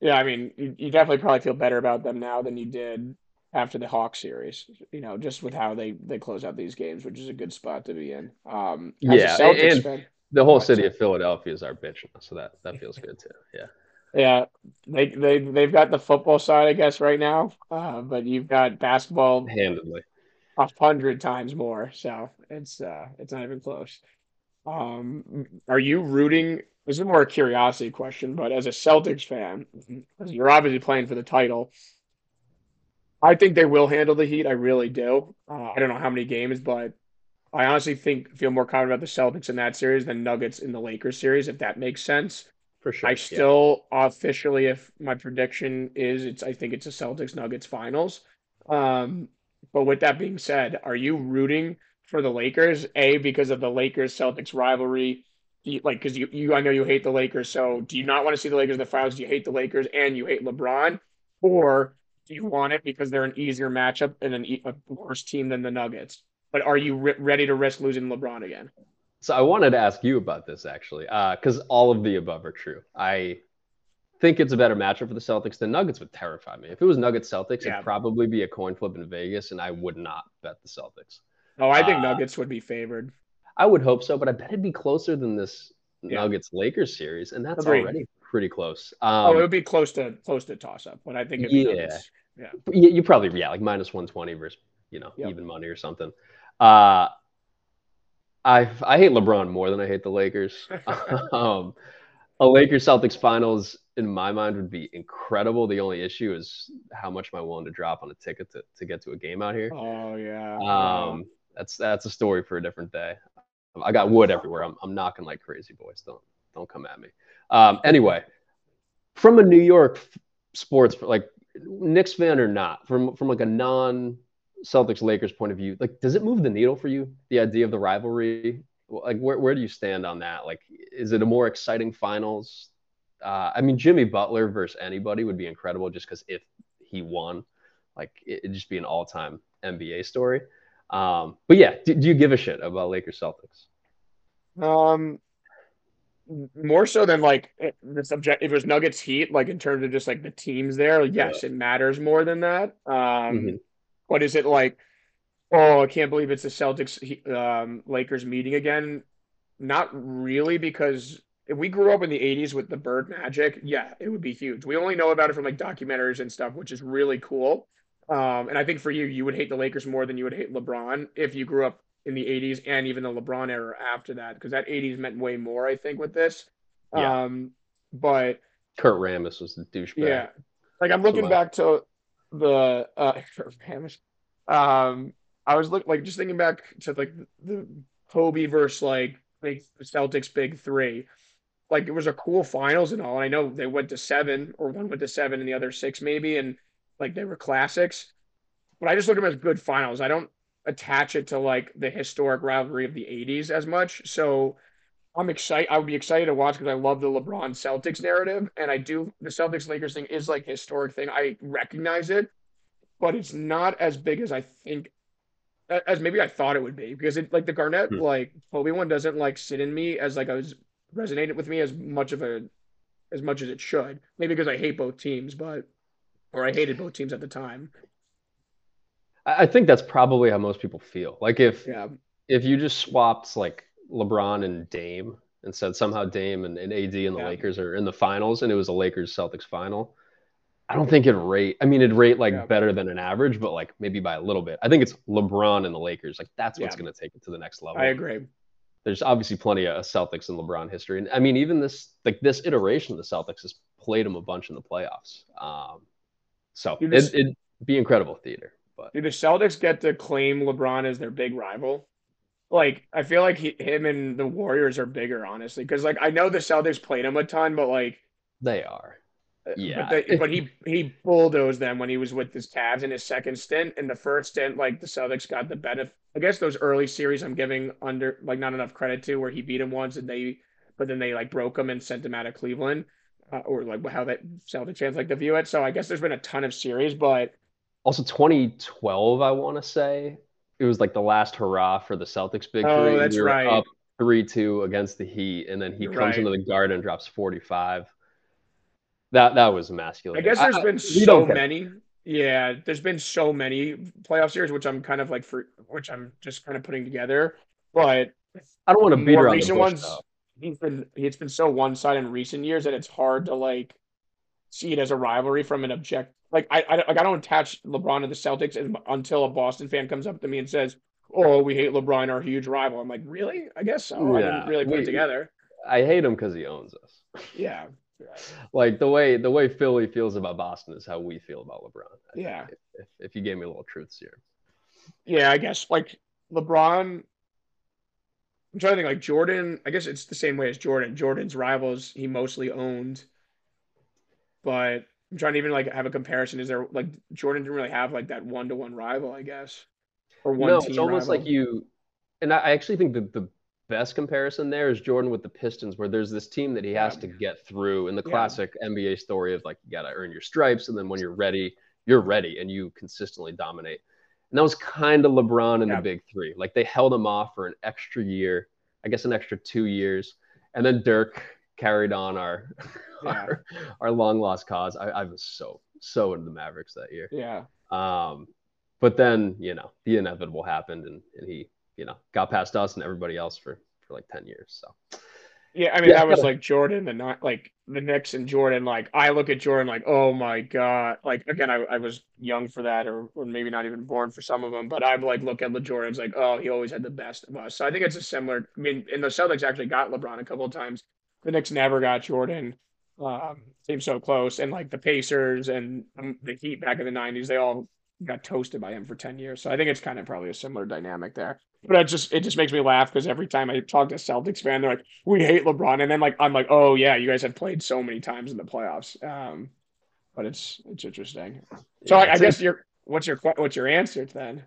B: Yeah, I mean, you, you definitely probably feel better about them now than you did after the Hawk series. You know, just with how they they close out these games, which is a good spot to be in. Um,
A: yeah, and fan, the whole city of Philadelphia is our bitch now, so that that feels good too. Yeah.
B: Yeah, they they they've got the football side, I guess, right now, uh, but you've got basketball
A: handedly
B: a hundred times more. So it's uh, it's not even close. Um, are you rooting? This is more a curiosity question, but as a Celtics fan, you're obviously playing for the title. I think they will handle the Heat. I really do. Uh, I don't know how many games, but I honestly think feel more confident about the Celtics in that series than Nuggets in the Lakers series, if that makes sense.
A: For sure.
B: I still yeah. officially, if my prediction is, it's I think it's a Celtics Nuggets finals. Um, but with that being said, are you rooting for the Lakers? A because of the Lakers Celtics rivalry, you, like because you, you I know you hate the Lakers. So do you not want to see the Lakers in the finals? Do you hate the Lakers and you hate LeBron, or do you want it because they're an easier matchup and an, a worse team than the Nuggets? But are you re- ready to risk losing LeBron again?
A: So I wanted to ask you about this actually, because uh, all of the above are true. I think it's a better matchup for the Celtics. The Nuggets would terrify me. If it was Nuggets Celtics, yeah. it'd probably be a coin flip in Vegas, and I would not bet the Celtics.
B: Oh, I think uh, Nuggets would be favored.
A: I would hope so, but I bet it'd be closer than this yeah. Nuggets Lakers series, and that's Agreed. already pretty close.
B: Um, oh, it would be close to close to toss up, but I think
A: yeah, Nuggets, yeah, you probably yeah like minus one twenty versus you know yep. even money or something. Uh, I I hate LeBron more than I hate the Lakers. [laughs] [laughs] um, a Lakers Celtics finals in my mind would be incredible. The only issue is how much am I willing to drop on a ticket to, to get to a game out here?
B: Oh yeah.
A: Um, that's that's a story for a different day. I got wood everywhere. I'm, I'm knocking like crazy, boys. Don't don't come at me. Um, anyway, from a New York sports like Knicks fan or not, from from like a non Celtics Lakers point of view, like does it move the needle for you? The idea of the rivalry, like where where do you stand on that? Like, is it a more exciting finals? Uh, I mean, Jimmy Butler versus anybody would be incredible, just because if he won, like it'd just be an all time NBA story. Um, but yeah, do, do, you give a shit about Lakers Celtics?
B: Um, more so than like eh, the subject. If it was Nuggets Heat, like in terms of just like the teams there, yes, yeah. it matters more than that. Um, mm-hmm. what is it like? Oh, I can't believe it's the Celtics um, Lakers meeting again. Not really, because if we grew up in the 80s with the Bird Magic, yeah, it would be huge. We only know about it from like documentaries and stuff, which is really cool. Um, and I think for you, you would hate the Lakers more than you would hate LeBron if you grew up in the 80s and even the LeBron era after that, because that 80s meant way more, I think, with this. Yeah. Um, but
A: Kurt Rambis was the douchebag.
B: Yeah. Like I'm looking back to the uh [laughs] Kurt Rambis. Um, I was looking like just thinking back to like the Kobe versus like like Celtics big three. Like it was a cool finals and all. And I know they went to seven or one went to seven and the other six maybe. And like they were classics. But I just look at them as good finals. I don't attach it to like the historic rivalry of the 80s as much. So I'm excited. I would be excited to watch because I love the LeBron Celtics narrative. And I do, the Celtics Lakers thing is like historic thing. I recognize it, but it's not as big as I think, as maybe I thought it would be because it like the Garnett, hmm. like Kobe one doesn't like sit in me as like I was resonated with me as much of a, as much as it should. Maybe because I hate both teams, but or I hated both teams at the time.
A: I think that's probably how most people feel. Like if
B: Yeah.
A: if you just swapped like LeBron and Dame and said somehow Dame and, and AD and the
B: Yeah.
A: Lakers are in the finals and it was a Lakers Celtics final, I don't think it'd rate. I mean, it'd rate like
B: Yeah.
A: better than an average, but like maybe by a little bit. I think it's LeBron and the Lakers. Like that's what's going to take it to the next level.
B: I agree.
A: There's obviously plenty of Celtics and LeBron history, and I mean even this like this iteration of the Celtics has played them a bunch in the playoffs. Um, so
B: You
A: it,
B: just-
A: it'd be incredible theater. But
B: Do the Celtics get to claim LeBron as their big rival? Like, I feel like he, him and the Warriors are bigger, honestly. Because, like, I know the Celtics played him a ton, but like,
A: they are. Yeah.
B: but, they, but he he bulldozed them when he was with his Cavs in his second stint. In the first stint, like the Celtics got the benefit. I guess those early series, I'm giving under like not enough credit to, where he beat him once and they, but then they like broke him and sent him out of Cleveland, uh, or like how that Celtics fans like to view it. So I guess there's been a ton of series, but
A: Also, 2012, I want to say it was like the last hurrah for the Celtics victory.
B: Oh, that's
A: we
B: right.
A: Up three-two against the Heat, and then he
B: You're
A: comes
B: right.
A: into the Garden, drops 45. That that was masculine.
B: I guess there's been
A: we
B: so many. Yeah, there's been so many playoff series, which I'm kind of like for which I'm just kind of putting together. But
A: I don't want to beat around the
B: recent
A: bush.
B: ones, he's been it's been so one sided in recent years that it's hard to like see it as a rivalry from an object. Like I, I like I don't attach LeBron to the Celtics as- until a Boston fan comes up to me and says, "Oh, we hate LeBron, our huge rival." I'm like, really? I guess so. I
A: Yeah,
B: didn't really put
A: we-
B: it together.
A: I hate him because he owns us.
B: Yeah,
A: Like the way the way Philly feels about Boston is how we feel about LeBron. I
B: Yeah.
A: If, if you gave me a little truth here.
B: Yeah, I guess like LeBron. I'm trying to think like Jordan. I guess it's the same way as Jordan. Jordan's rivals he mostly owned, but I'm trying to even like have a comparison. Is there like Jordan didn't really have like that one to one rival, I guess, or one
A: no, it's almost
B: rival.
A: like you, and I I actually think that the best comparison there is Jordan with the Pistons, where there's this team that he has
B: Yeah.
A: to get through, in the
B: Yeah.
A: classic NBA story of like you got to earn your stripes, and then when you're ready, you're ready, and you consistently dominate. And that was kind of LeBron in
B: Yeah.
A: the Big Three. Like they held him off for an extra year, I guess an extra two years, and then Dirk carried on our [laughs] our, our long lost cause. I, I was so so into the Mavericks that year.
B: Yeah,
A: Um, but then, you know, the inevitable happened and, and he, you know, got past us and everybody else for, for like 10 years. So,
B: yeah. I mean,
A: Yeah,
B: that was
A: gotta-
B: like Jordan, the not like the Knicks and Jordan. Like I look at Jordan like, oh my god. Like again, I, I was young for that, or or maybe not even born for some of them. But I'm like look at Jordans like, oh, he always had the best of us. So I think it's a similar. I mean, and the Celtics actually got LeBron a couple of times. The Knicks never got Jordan. Um, seems so close, and like the Pacers and um, the Heat back in the '90s, they all got toasted by him for 10 years. So I think it's kind of probably a similar dynamic there. But it just it just makes me laugh because every time I talk to Celtics fan, they're like, "We hate LeBron," and then like I'm like, "Oh yeah, you guys have played so many times in the playoffs." Um, but it's it's interesting. So
A: yeah,
B: I, I guess your what's your what's your answer then?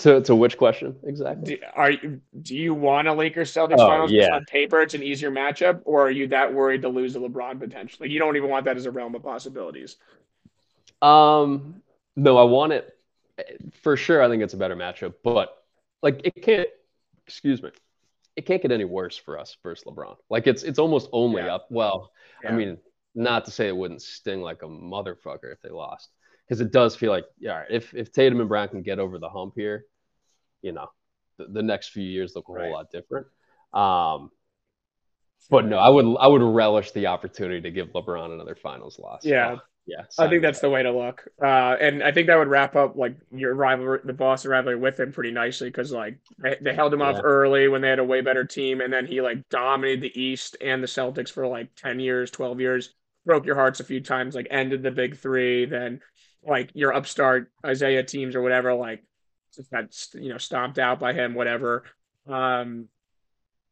A: to, to which question exactly?
B: Do, are you do you want a Lakers Celtics
A: Oh,
B: finals?
A: yeah.
B: On paper, it's an easier matchup, or are you that worried to lose to LeBron potentially? You don't even want that as a realm of possibilities.
A: Um, no, I want it for sure. I think it's a better matchup, but like it can't, excuse me, it can't get any worse for us versus LeBron. Like it's, it's almost only
B: Yeah.
A: up. Well, I mean, not to say it wouldn't sting like a motherfucker if they lost, because it does feel like, yeah, right, if if Tatum and Brown can get over the hump here, you know, the, the next few years look a
B: Right.
A: whole lot different. Um, but no, I would I would relish the opportunity to give LeBron another Finals loss.
B: Yeah.
A: Yeah.
B: I think that's the way to look. Uh, and I think that would wrap up like your rivalry, the Boston rivalry with him pretty nicely because like they, they held him off early when they had a way better team, and then he like dominated the East and the Celtics for like ten years, twelve years, broke your hearts a few times, like ended the Big Three, then like your upstart Isaiah teams or whatever, like just got you know stomped out by him, whatever. Um,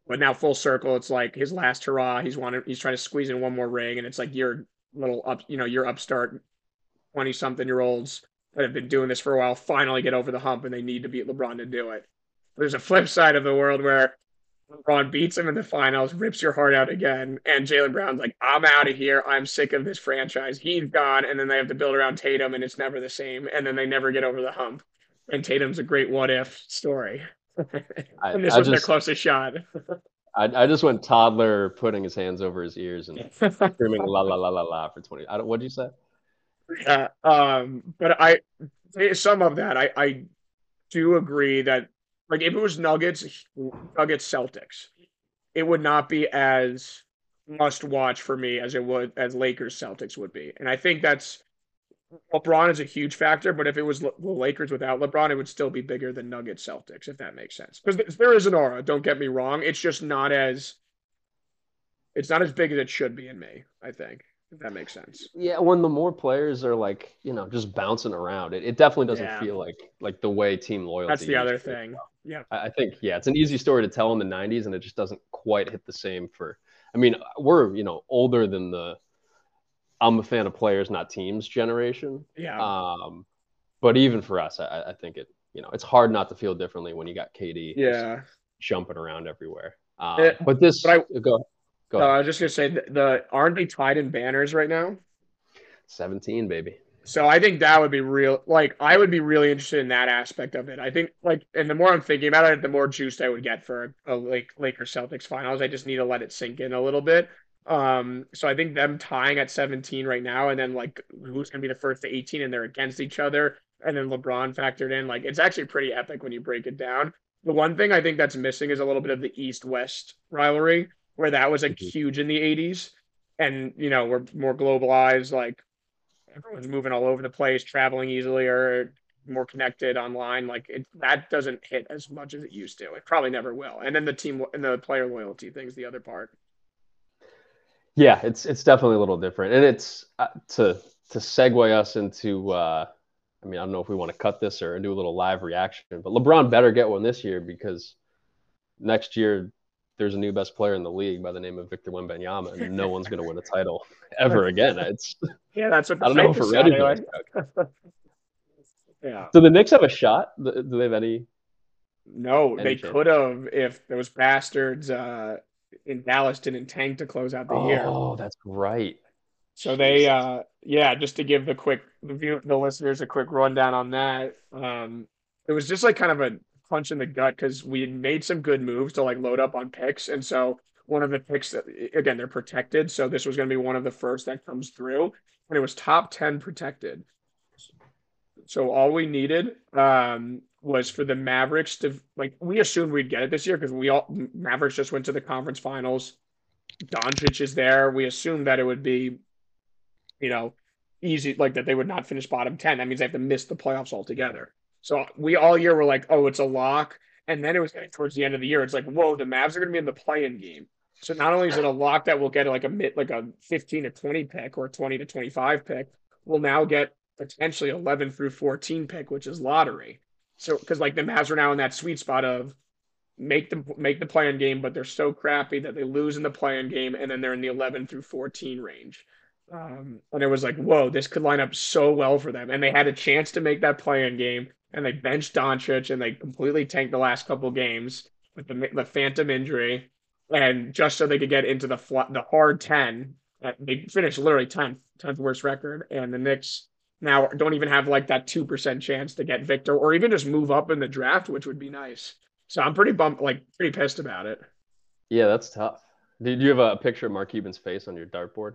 B: but now full circle, it's like his last hurrah. He's wanted, he's trying to squeeze in one more ring, and it's like your little up, you know, your upstart twenty something year olds that have been doing this for a while finally get over the hump, and they need to beat LeBron to do it. There's a flip side of the world where LeBron beats him in the finals, rips your heart out again, and Jaylen Brown's like, "I'm out of here. I'm sick of this franchise. He's gone," and then they have to build around Tatum, and it's never the same, and then they never get over the hump. And Tatum's a great what if story. [laughs]
A: I,
B: and this
A: I
B: was their
A: just
B: closest shot. [laughs]
A: I, I just went toddler putting his hands over his ears and [laughs] screaming la la la la la for 20. I don't what'd you say?
B: Yeah. Um, but I some of that I I do agree that like if it was Nuggets Nuggets Celtics, it would not be as must watch for me as it would as Lakers Celtics would be. And I think that's LeBron is a huge factor, but if it was the Lakers without LeBron, it would still be bigger than Nuggets Celtics, if that makes sense. Because there is an aura. Don't get me wrong. It's just not as it's not as big as it should be in me. I think if that makes sense.
A: Yeah, when the more players are like you know just bouncing around, it, it definitely doesn't yeah. feel like like the way team loyalty.
B: That's the other thing. Yeah,
A: I, I think yeah, it's an easy story to tell in the '90s, and it just doesn't quite hit the same for. I mean, we're you know older than the I'm a fan of players, not teams generation.
B: Yeah.
A: Um, but even for us, I, I, think it, you know, it's hard not to feel differently when you got KD.
B: Yeah.
A: Jumping around everywhere. Um, it, but this, but I, go,
B: go. Uh, I was just gonna say the, the aren't they tied in banners right now?
A: 17, baby.
B: So I think that would be real. Like I would be really interested in that aspect of it. I think like, and the more I'm thinking about it, the more juiced I would get for a, a like Lakers Celtics finals. I just need to let it sink in a little bit. Um, so I think them tying at 17 right now, and then like who's gonna be the first to 18, and they're against each other, and then LeBron factored in, like it's actually pretty epic when you break it down. The one thing I think that's missing is a little bit of the East-West rivalry, where that was like mm-hmm. huge in the 80s, and you know we're more globalized, like everyone's moving all over the place, traveling easily, or more connected online. Like it, that doesn't hit as much as it used to. It probably never will. And then the team and the player loyalty thing's the other part.
A: Yeah, it's it's definitely a little different, and it's uh, to to segue us into. Uh, I mean, I don't know if we want to cut this or do a little live reaction, but LeBron better get one this year because next year there's a new best player in the league by the name of Victor Wembanyama, and no one's going to win a title [laughs] ever again. It's
B: yeah, that's what I don't know if we're ready. Anyway. yeah.
A: Do the Knicks have a shot? Do they have any?
B: No, any they could have if those bastards uh, in Dallas didn't tank to close out the
A: oh,
B: year.
A: Oh, that's right.
B: So they, uh, yeah, just to give the quick the, the listeners a quick rundown on that. Um, it was just like kind of a punch in the gut because we made some good moves to like load up on picks, and so one of the picks that again they're protected, so this was going to be one of the first that comes through, and it was top ten protected. So all we needed um, was for the Mavericks to like we assumed we'd get it this year because we all Mavericks just went to the conference finals. Doncic is there. We assumed that it would be, you know, easy like that they would not finish bottom ten. That means they have to miss the playoffs altogether. So we all year were like, oh, it's a lock. And then it was getting towards the end of the year. It's like, whoa, the Mavs are going to be in the play-in game. So not only is it a lock that we'll get like a mid, like a 15 to 20 pick or 20 to 25 pick, we'll now get potentially 11 through 14 pick, which is lottery. So because like the Mavs are now in that sweet spot of make them make the play-in game, but they're so crappy that they lose in the play-in game, and then they're in the 11 through 14 range. Um, and it was like, whoa, this could line up so well for them. And they had a chance to make that play-in game, and they benched Doncic, and they completely tanked the last couple games with the the phantom injury, and just so they could get into the fl- the hard 10. They finished literally 10th, 10th worst record, and the Knicks now don't even have like that 2% chance to get Victor or even just move up in the draft, which would be nice. So I'm pretty bummed, like pretty pissed about it.
A: Yeah, that's tough. Did you have a picture of Mark Cuban's face on your dartboard?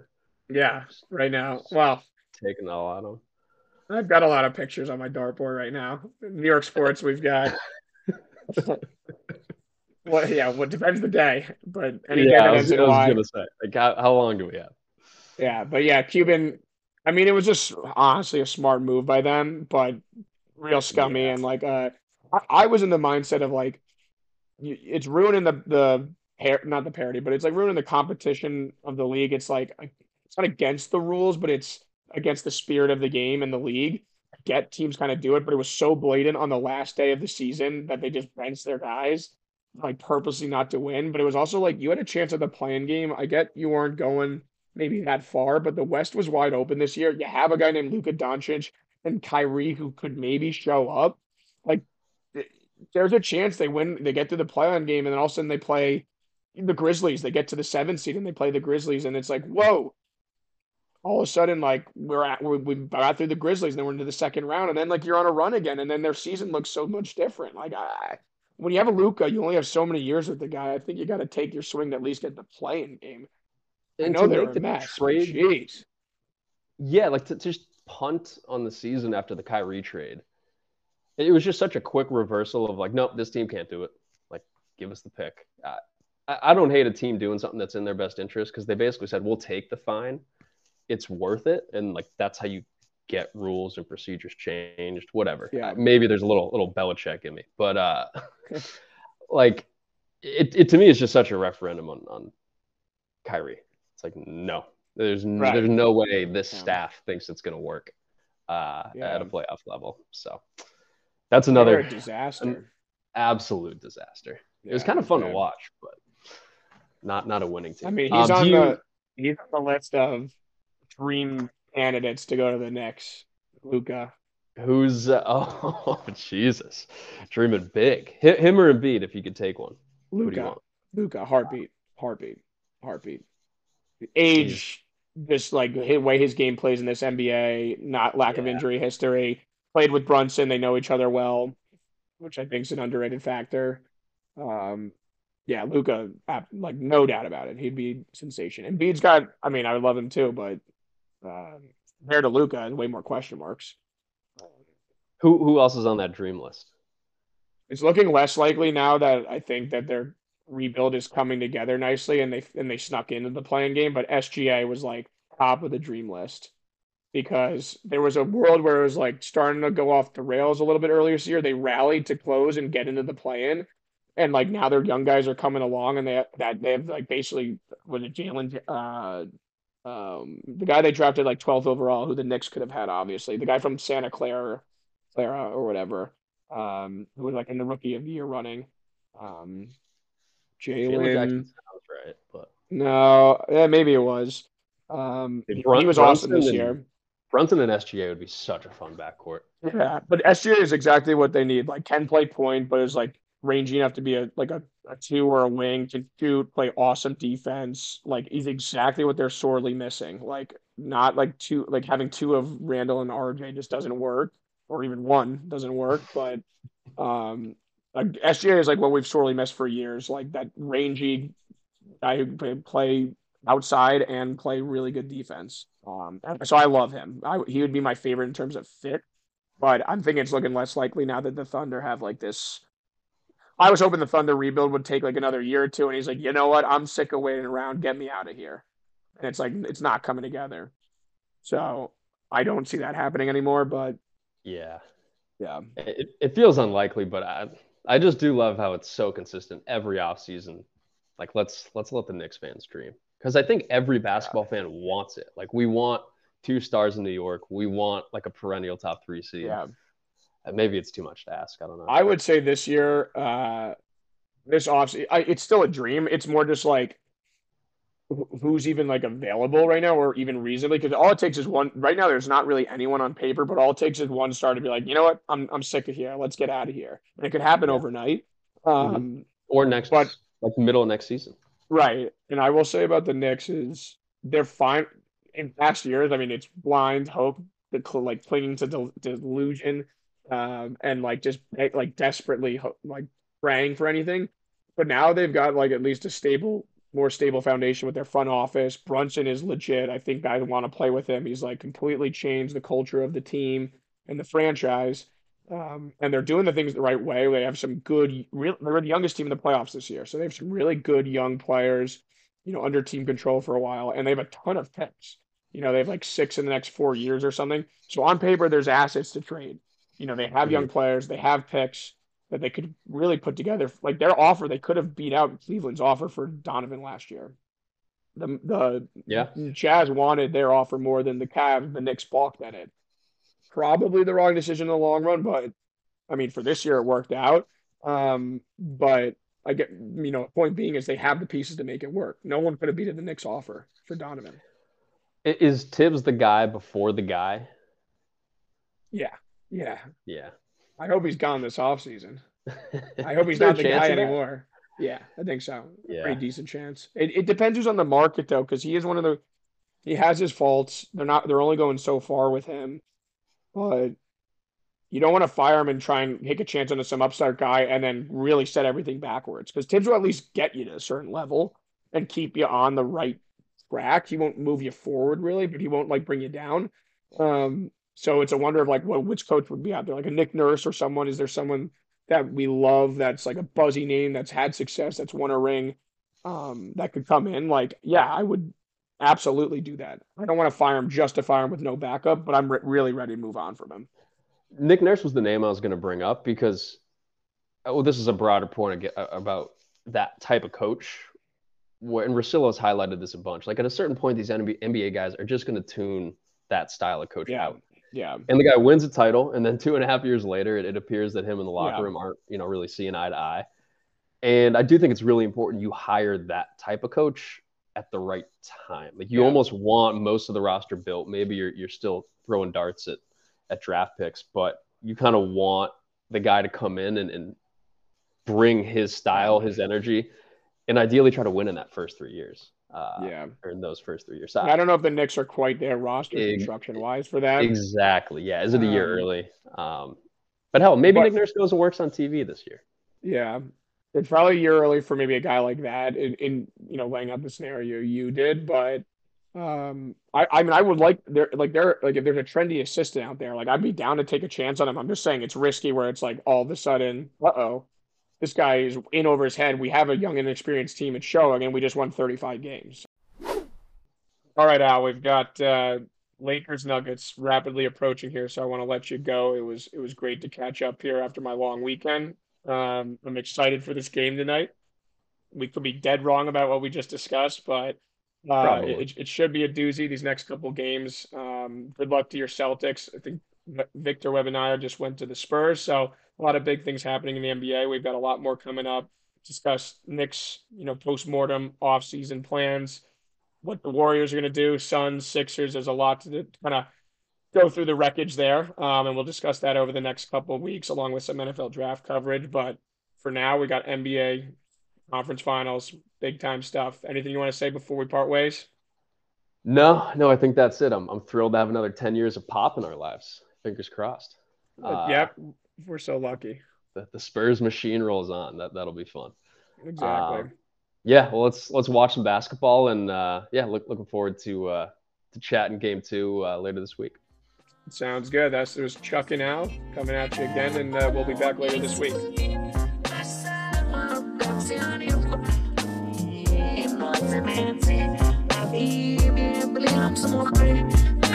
B: Yeah, right now. Well,
A: taking a lot of. Them.
B: I've got a lot of pictures on my dartboard right now. New York sports, we've got. [laughs] well, yeah, well, depends the day, but any
A: yeah, I was, I was gonna say, like, how, how long do we have?
B: Yeah, but yeah, Cuban I mean, it was just honestly a smart move by them, but real scummy yeah. and like uh, I, I, was in the mindset of like it's ruining the the not the parity, but it's like ruining the competition of the league. It's like it's not against the rules, but it's against the spirit of the game and the league. I get teams kind of do it, but it was so blatant on the last day of the season that they just benched their guys like purposely not to win. But it was also like you had a chance at the play-in game. I get you weren't going maybe that far, but the West was wide open this year. You have a guy named Luka Doncic and Kyrie who could maybe show up. Like, there's a chance they win, they get to the play-in game, and then all of a sudden they play the Grizzlies. They get to the seventh seed and they play the Grizzlies, and it's like, whoa. All of a sudden, like we're at, we, we got through the Grizzlies, and then we're into the second round, and then like you're on a run again, and then their season looks so much different. Like, I, when you have a Luka, you only have so many years with the guy. I think you got to take your swing to at least get the play-in game. And I know to make the mess, trade,
A: yeah, like to just punt on the season after the Kyrie trade. It was just such a quick reversal of like, nope, this team can't do it. Like, give us the pick. Uh, I, I don't hate a team doing something that's in their best interest because they basically said, we'll take the fine. It's worth it. And like, that's how you get rules and procedures changed, whatever. Yeah. Uh, maybe there's a little, little Belichick in me, but uh, [laughs] like, it, it to me is just such a referendum on, on Kyrie. It's like, no, there's right. there's no way this yeah. staff thinks it's going to work uh, yeah. at a playoff level. So that's another
B: disaster.
A: absolute disaster. Yeah, it was kind of fun to watch, but not not a winning team.
B: I mean, he's um, on you... the he's on the list of dream candidates to go to the next Luka.
A: Who's uh, [laughs] oh Jesus, dreaming big. Him or Embiid, if you could take one.
B: Luka, Luka, heartbeat, heartbeat, heartbeat. Age, just like the way his game plays in this NBA, not lack yeah. of injury history. Played with Brunson, they know each other well, which I think is an underrated factor. Um, yeah, Luka, like no doubt about it, he'd be sensation. And Embiid's got, I mean, I would love him too, but uh, compared to Luka, way more question marks.
A: Who who else is on that dream list?
B: It's looking less likely now that I think that their rebuild is coming together nicely, and they and they snuck into the play-in game. But SGA was like top of the dream list because there was a world where it was like starting to go off the rails a little bit earlier this year. They rallied to close and get into the play in. And like now their young guys are coming along and they that they have like basically was Jalen uh um the guy they drafted like 12th overall who the Knicks could have had obviously the guy from Santa Clara Clara or whatever um who was like in the rookie of the year running um Jalen right but no yeah maybe it was um he, he was awesome this year
A: Brunson and SGA would be such a fun backcourt.
B: Yeah, but SGA is exactly what they need. Like can play point, but is like rangy enough to be a like a, a two or a wing to shoot, play awesome defense. Like he's exactly what they're sorely missing. Like not like two like having two of Randle and RJ just doesn't work, or even one doesn't work. But um like SGA is like what we've sorely missed for years. Like that rangy guy who can play outside and play really good defense. Um, so I love him. I, he would be my favorite in terms of fit, but I'm thinking it's looking less likely now that the Thunder have like this. I was hoping the Thunder rebuild would take like another year or two, and he's like, you know what? I'm sick of waiting around. Get me out of here. And it's like it's not coming together. So I don't see that happening anymore. But
A: yeah,
B: yeah,
A: it, it feels unlikely, but I I just do love how it's so consistent every offseason. Like let's let's let the Knicks fans dream because I think every basketball fan wants it. Like we want two stars in New York. We want like a perennial top three seed.
B: Yeah.
A: Maybe it's too much to ask. I don't know.
B: I would say this year, uh, this off, it's still a dream. It's more just like who's even like available right now, or even reasonably. Because all it takes is one. Right now, there's not really anyone on paper, but all it takes is one star to be like, you know what, I'm I'm sick of here. Let's get out of here. And it could happen yeah. overnight. Um, mm-hmm.
A: Or next, but like middle of next season.
B: Right. And I will say about the Knicks is they're fine in past years. I mean, it's blind hope, the like clinging to del- delusion, um, and like just like desperately like praying for anything. But now they've got like at least a stable, more stable foundation with their front office. Brunson is legit. I think guys want to play with him. He's like completely changed the culture of the team and the franchise. Um, and they're doing the things the right way. They have some good, real, they're the youngest team in the playoffs this year. So they have some really good young players, you know, under team control for a while. And they have a ton of picks. You know, they have like six in the next four years or something. So on paper, there's assets to trade. You know, they have young players, they have picks that they could really put together. Like their offer, they could have beat out Cleveland's offer for Donovan last year. The the
A: yeah
B: Jazz wanted their offer more than the Cavs. The Knicks balked at it probably the wrong decision in the long run, but I mean, for this year it worked out. Um, but I get, you know, point being is they have the pieces to make it work. No one could have beaten the Knicks offer for Donovan.
A: Is Thibs the guy before the guy?
B: Yeah. Yeah.
A: Yeah.
B: I hope he's gone this offseason. [laughs] I hope he's not the guy anymore. Yeah, I think so. Yeah. Pretty decent chance. It, it depends who's on the market though, because he is one of the he has his faults. They're not they're only going so far with him but you don't want to fire him and try and take a chance on some upstart guy and then really set everything backwards because Thibs will at least get you to a certain level and keep you on the right track. He won't move you forward really, but he won't like bring you down. Um, so it's a wonder of like what which coach would be out there, like a Nick Nurse or someone. Is there someone that we love that's like a buzzy name that's had success, that's won a ring, um, that could come in? Like, yeah, I would absolutely do that. I don't want to fire him just to fire him with no backup, but I'm re- really ready to move on from him.
A: Nick Nurse was the name I was going to bring up because, oh, this is a broader point about that type of coach. Where, and Russillo has highlighted this a bunch. Like at a certain point, these NBA guys are just going to tune that style of coach
B: yeah.
A: out.
B: Yeah.
A: And the guy wins a title, and then [laughs] two and a half years later, it, it appears that him and the locker
B: Yeah.
A: room aren't, you know, really seeing eye to eye. And I do think it's really important you hire that type of coach at the right time. Like you
B: Yeah.
A: almost want most of the roster built. Maybe you're you're still throwing darts at at draft picks, but you kind of want the guy to come in and, and bring his style, his energy, and ideally try to win in that first three years. Uh,
B: Yeah.
A: in those first three years. So
B: I don't know if the Knicks are quite there roster
A: Ex-
B: construction wise for that.
A: Exactly. Yeah. Is it a year
B: Um,
A: early? Um, but hell, maybe
B: but-
A: Nick Nurse goes and works on TV this year.
B: Yeah. It's probably a year early for maybe a guy like that in, in you know, laying out the scenario you did, but um I, I mean I would like there like there like if there's a trendy assistant out there, like I'd be down to take a chance on him. I'm just saying it's risky where it's like all of a sudden, uh-oh, this guy is in over his head. We have a young and inexperienced team it's showing, and we just won 35 games. All right, Al, we've got uh Lakers Nuggets rapidly approaching here, so I want to let you go. It was it was great to catch up here after my long weekend. Um, I'm excited for this game tonight. We could be dead wrong about what we just discussed, but uh, it, it should be a doozy these next couple games. Um, good luck to your Celtics. I think Victor Wembanyama just went to the Spurs, so a lot of big things happening in the NBA. We've got a lot more coming up. Discuss Knicks, you know, post-mortem off-season plans, what the Warriors are going to do, Suns, Sixers. There's a lot to kind of go through the wreckage there, um, and we'll discuss that over the next couple of weeks, along with some NFL draft coverage. But for now, we got NBA conference finals, big time stuff. Anything you want to say before we part ways?
A: No, no, I think that's it. I'm, I'm thrilled to have another 10 years of pop in our lives. Fingers crossed. Uh,
B: yep, we're so lucky.
A: The, the Spurs machine rolls on. That, that'll be fun.
B: Exactly.
A: Um, Yeah, well, let's let's watch some basketball and uh, yeah, look, looking forward to uh, to chatting game two uh, later this week.
B: Sounds good. That's it was Chuck and Al coming at you again, and uh, we'll be back later this week.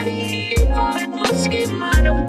C: Let's get my own.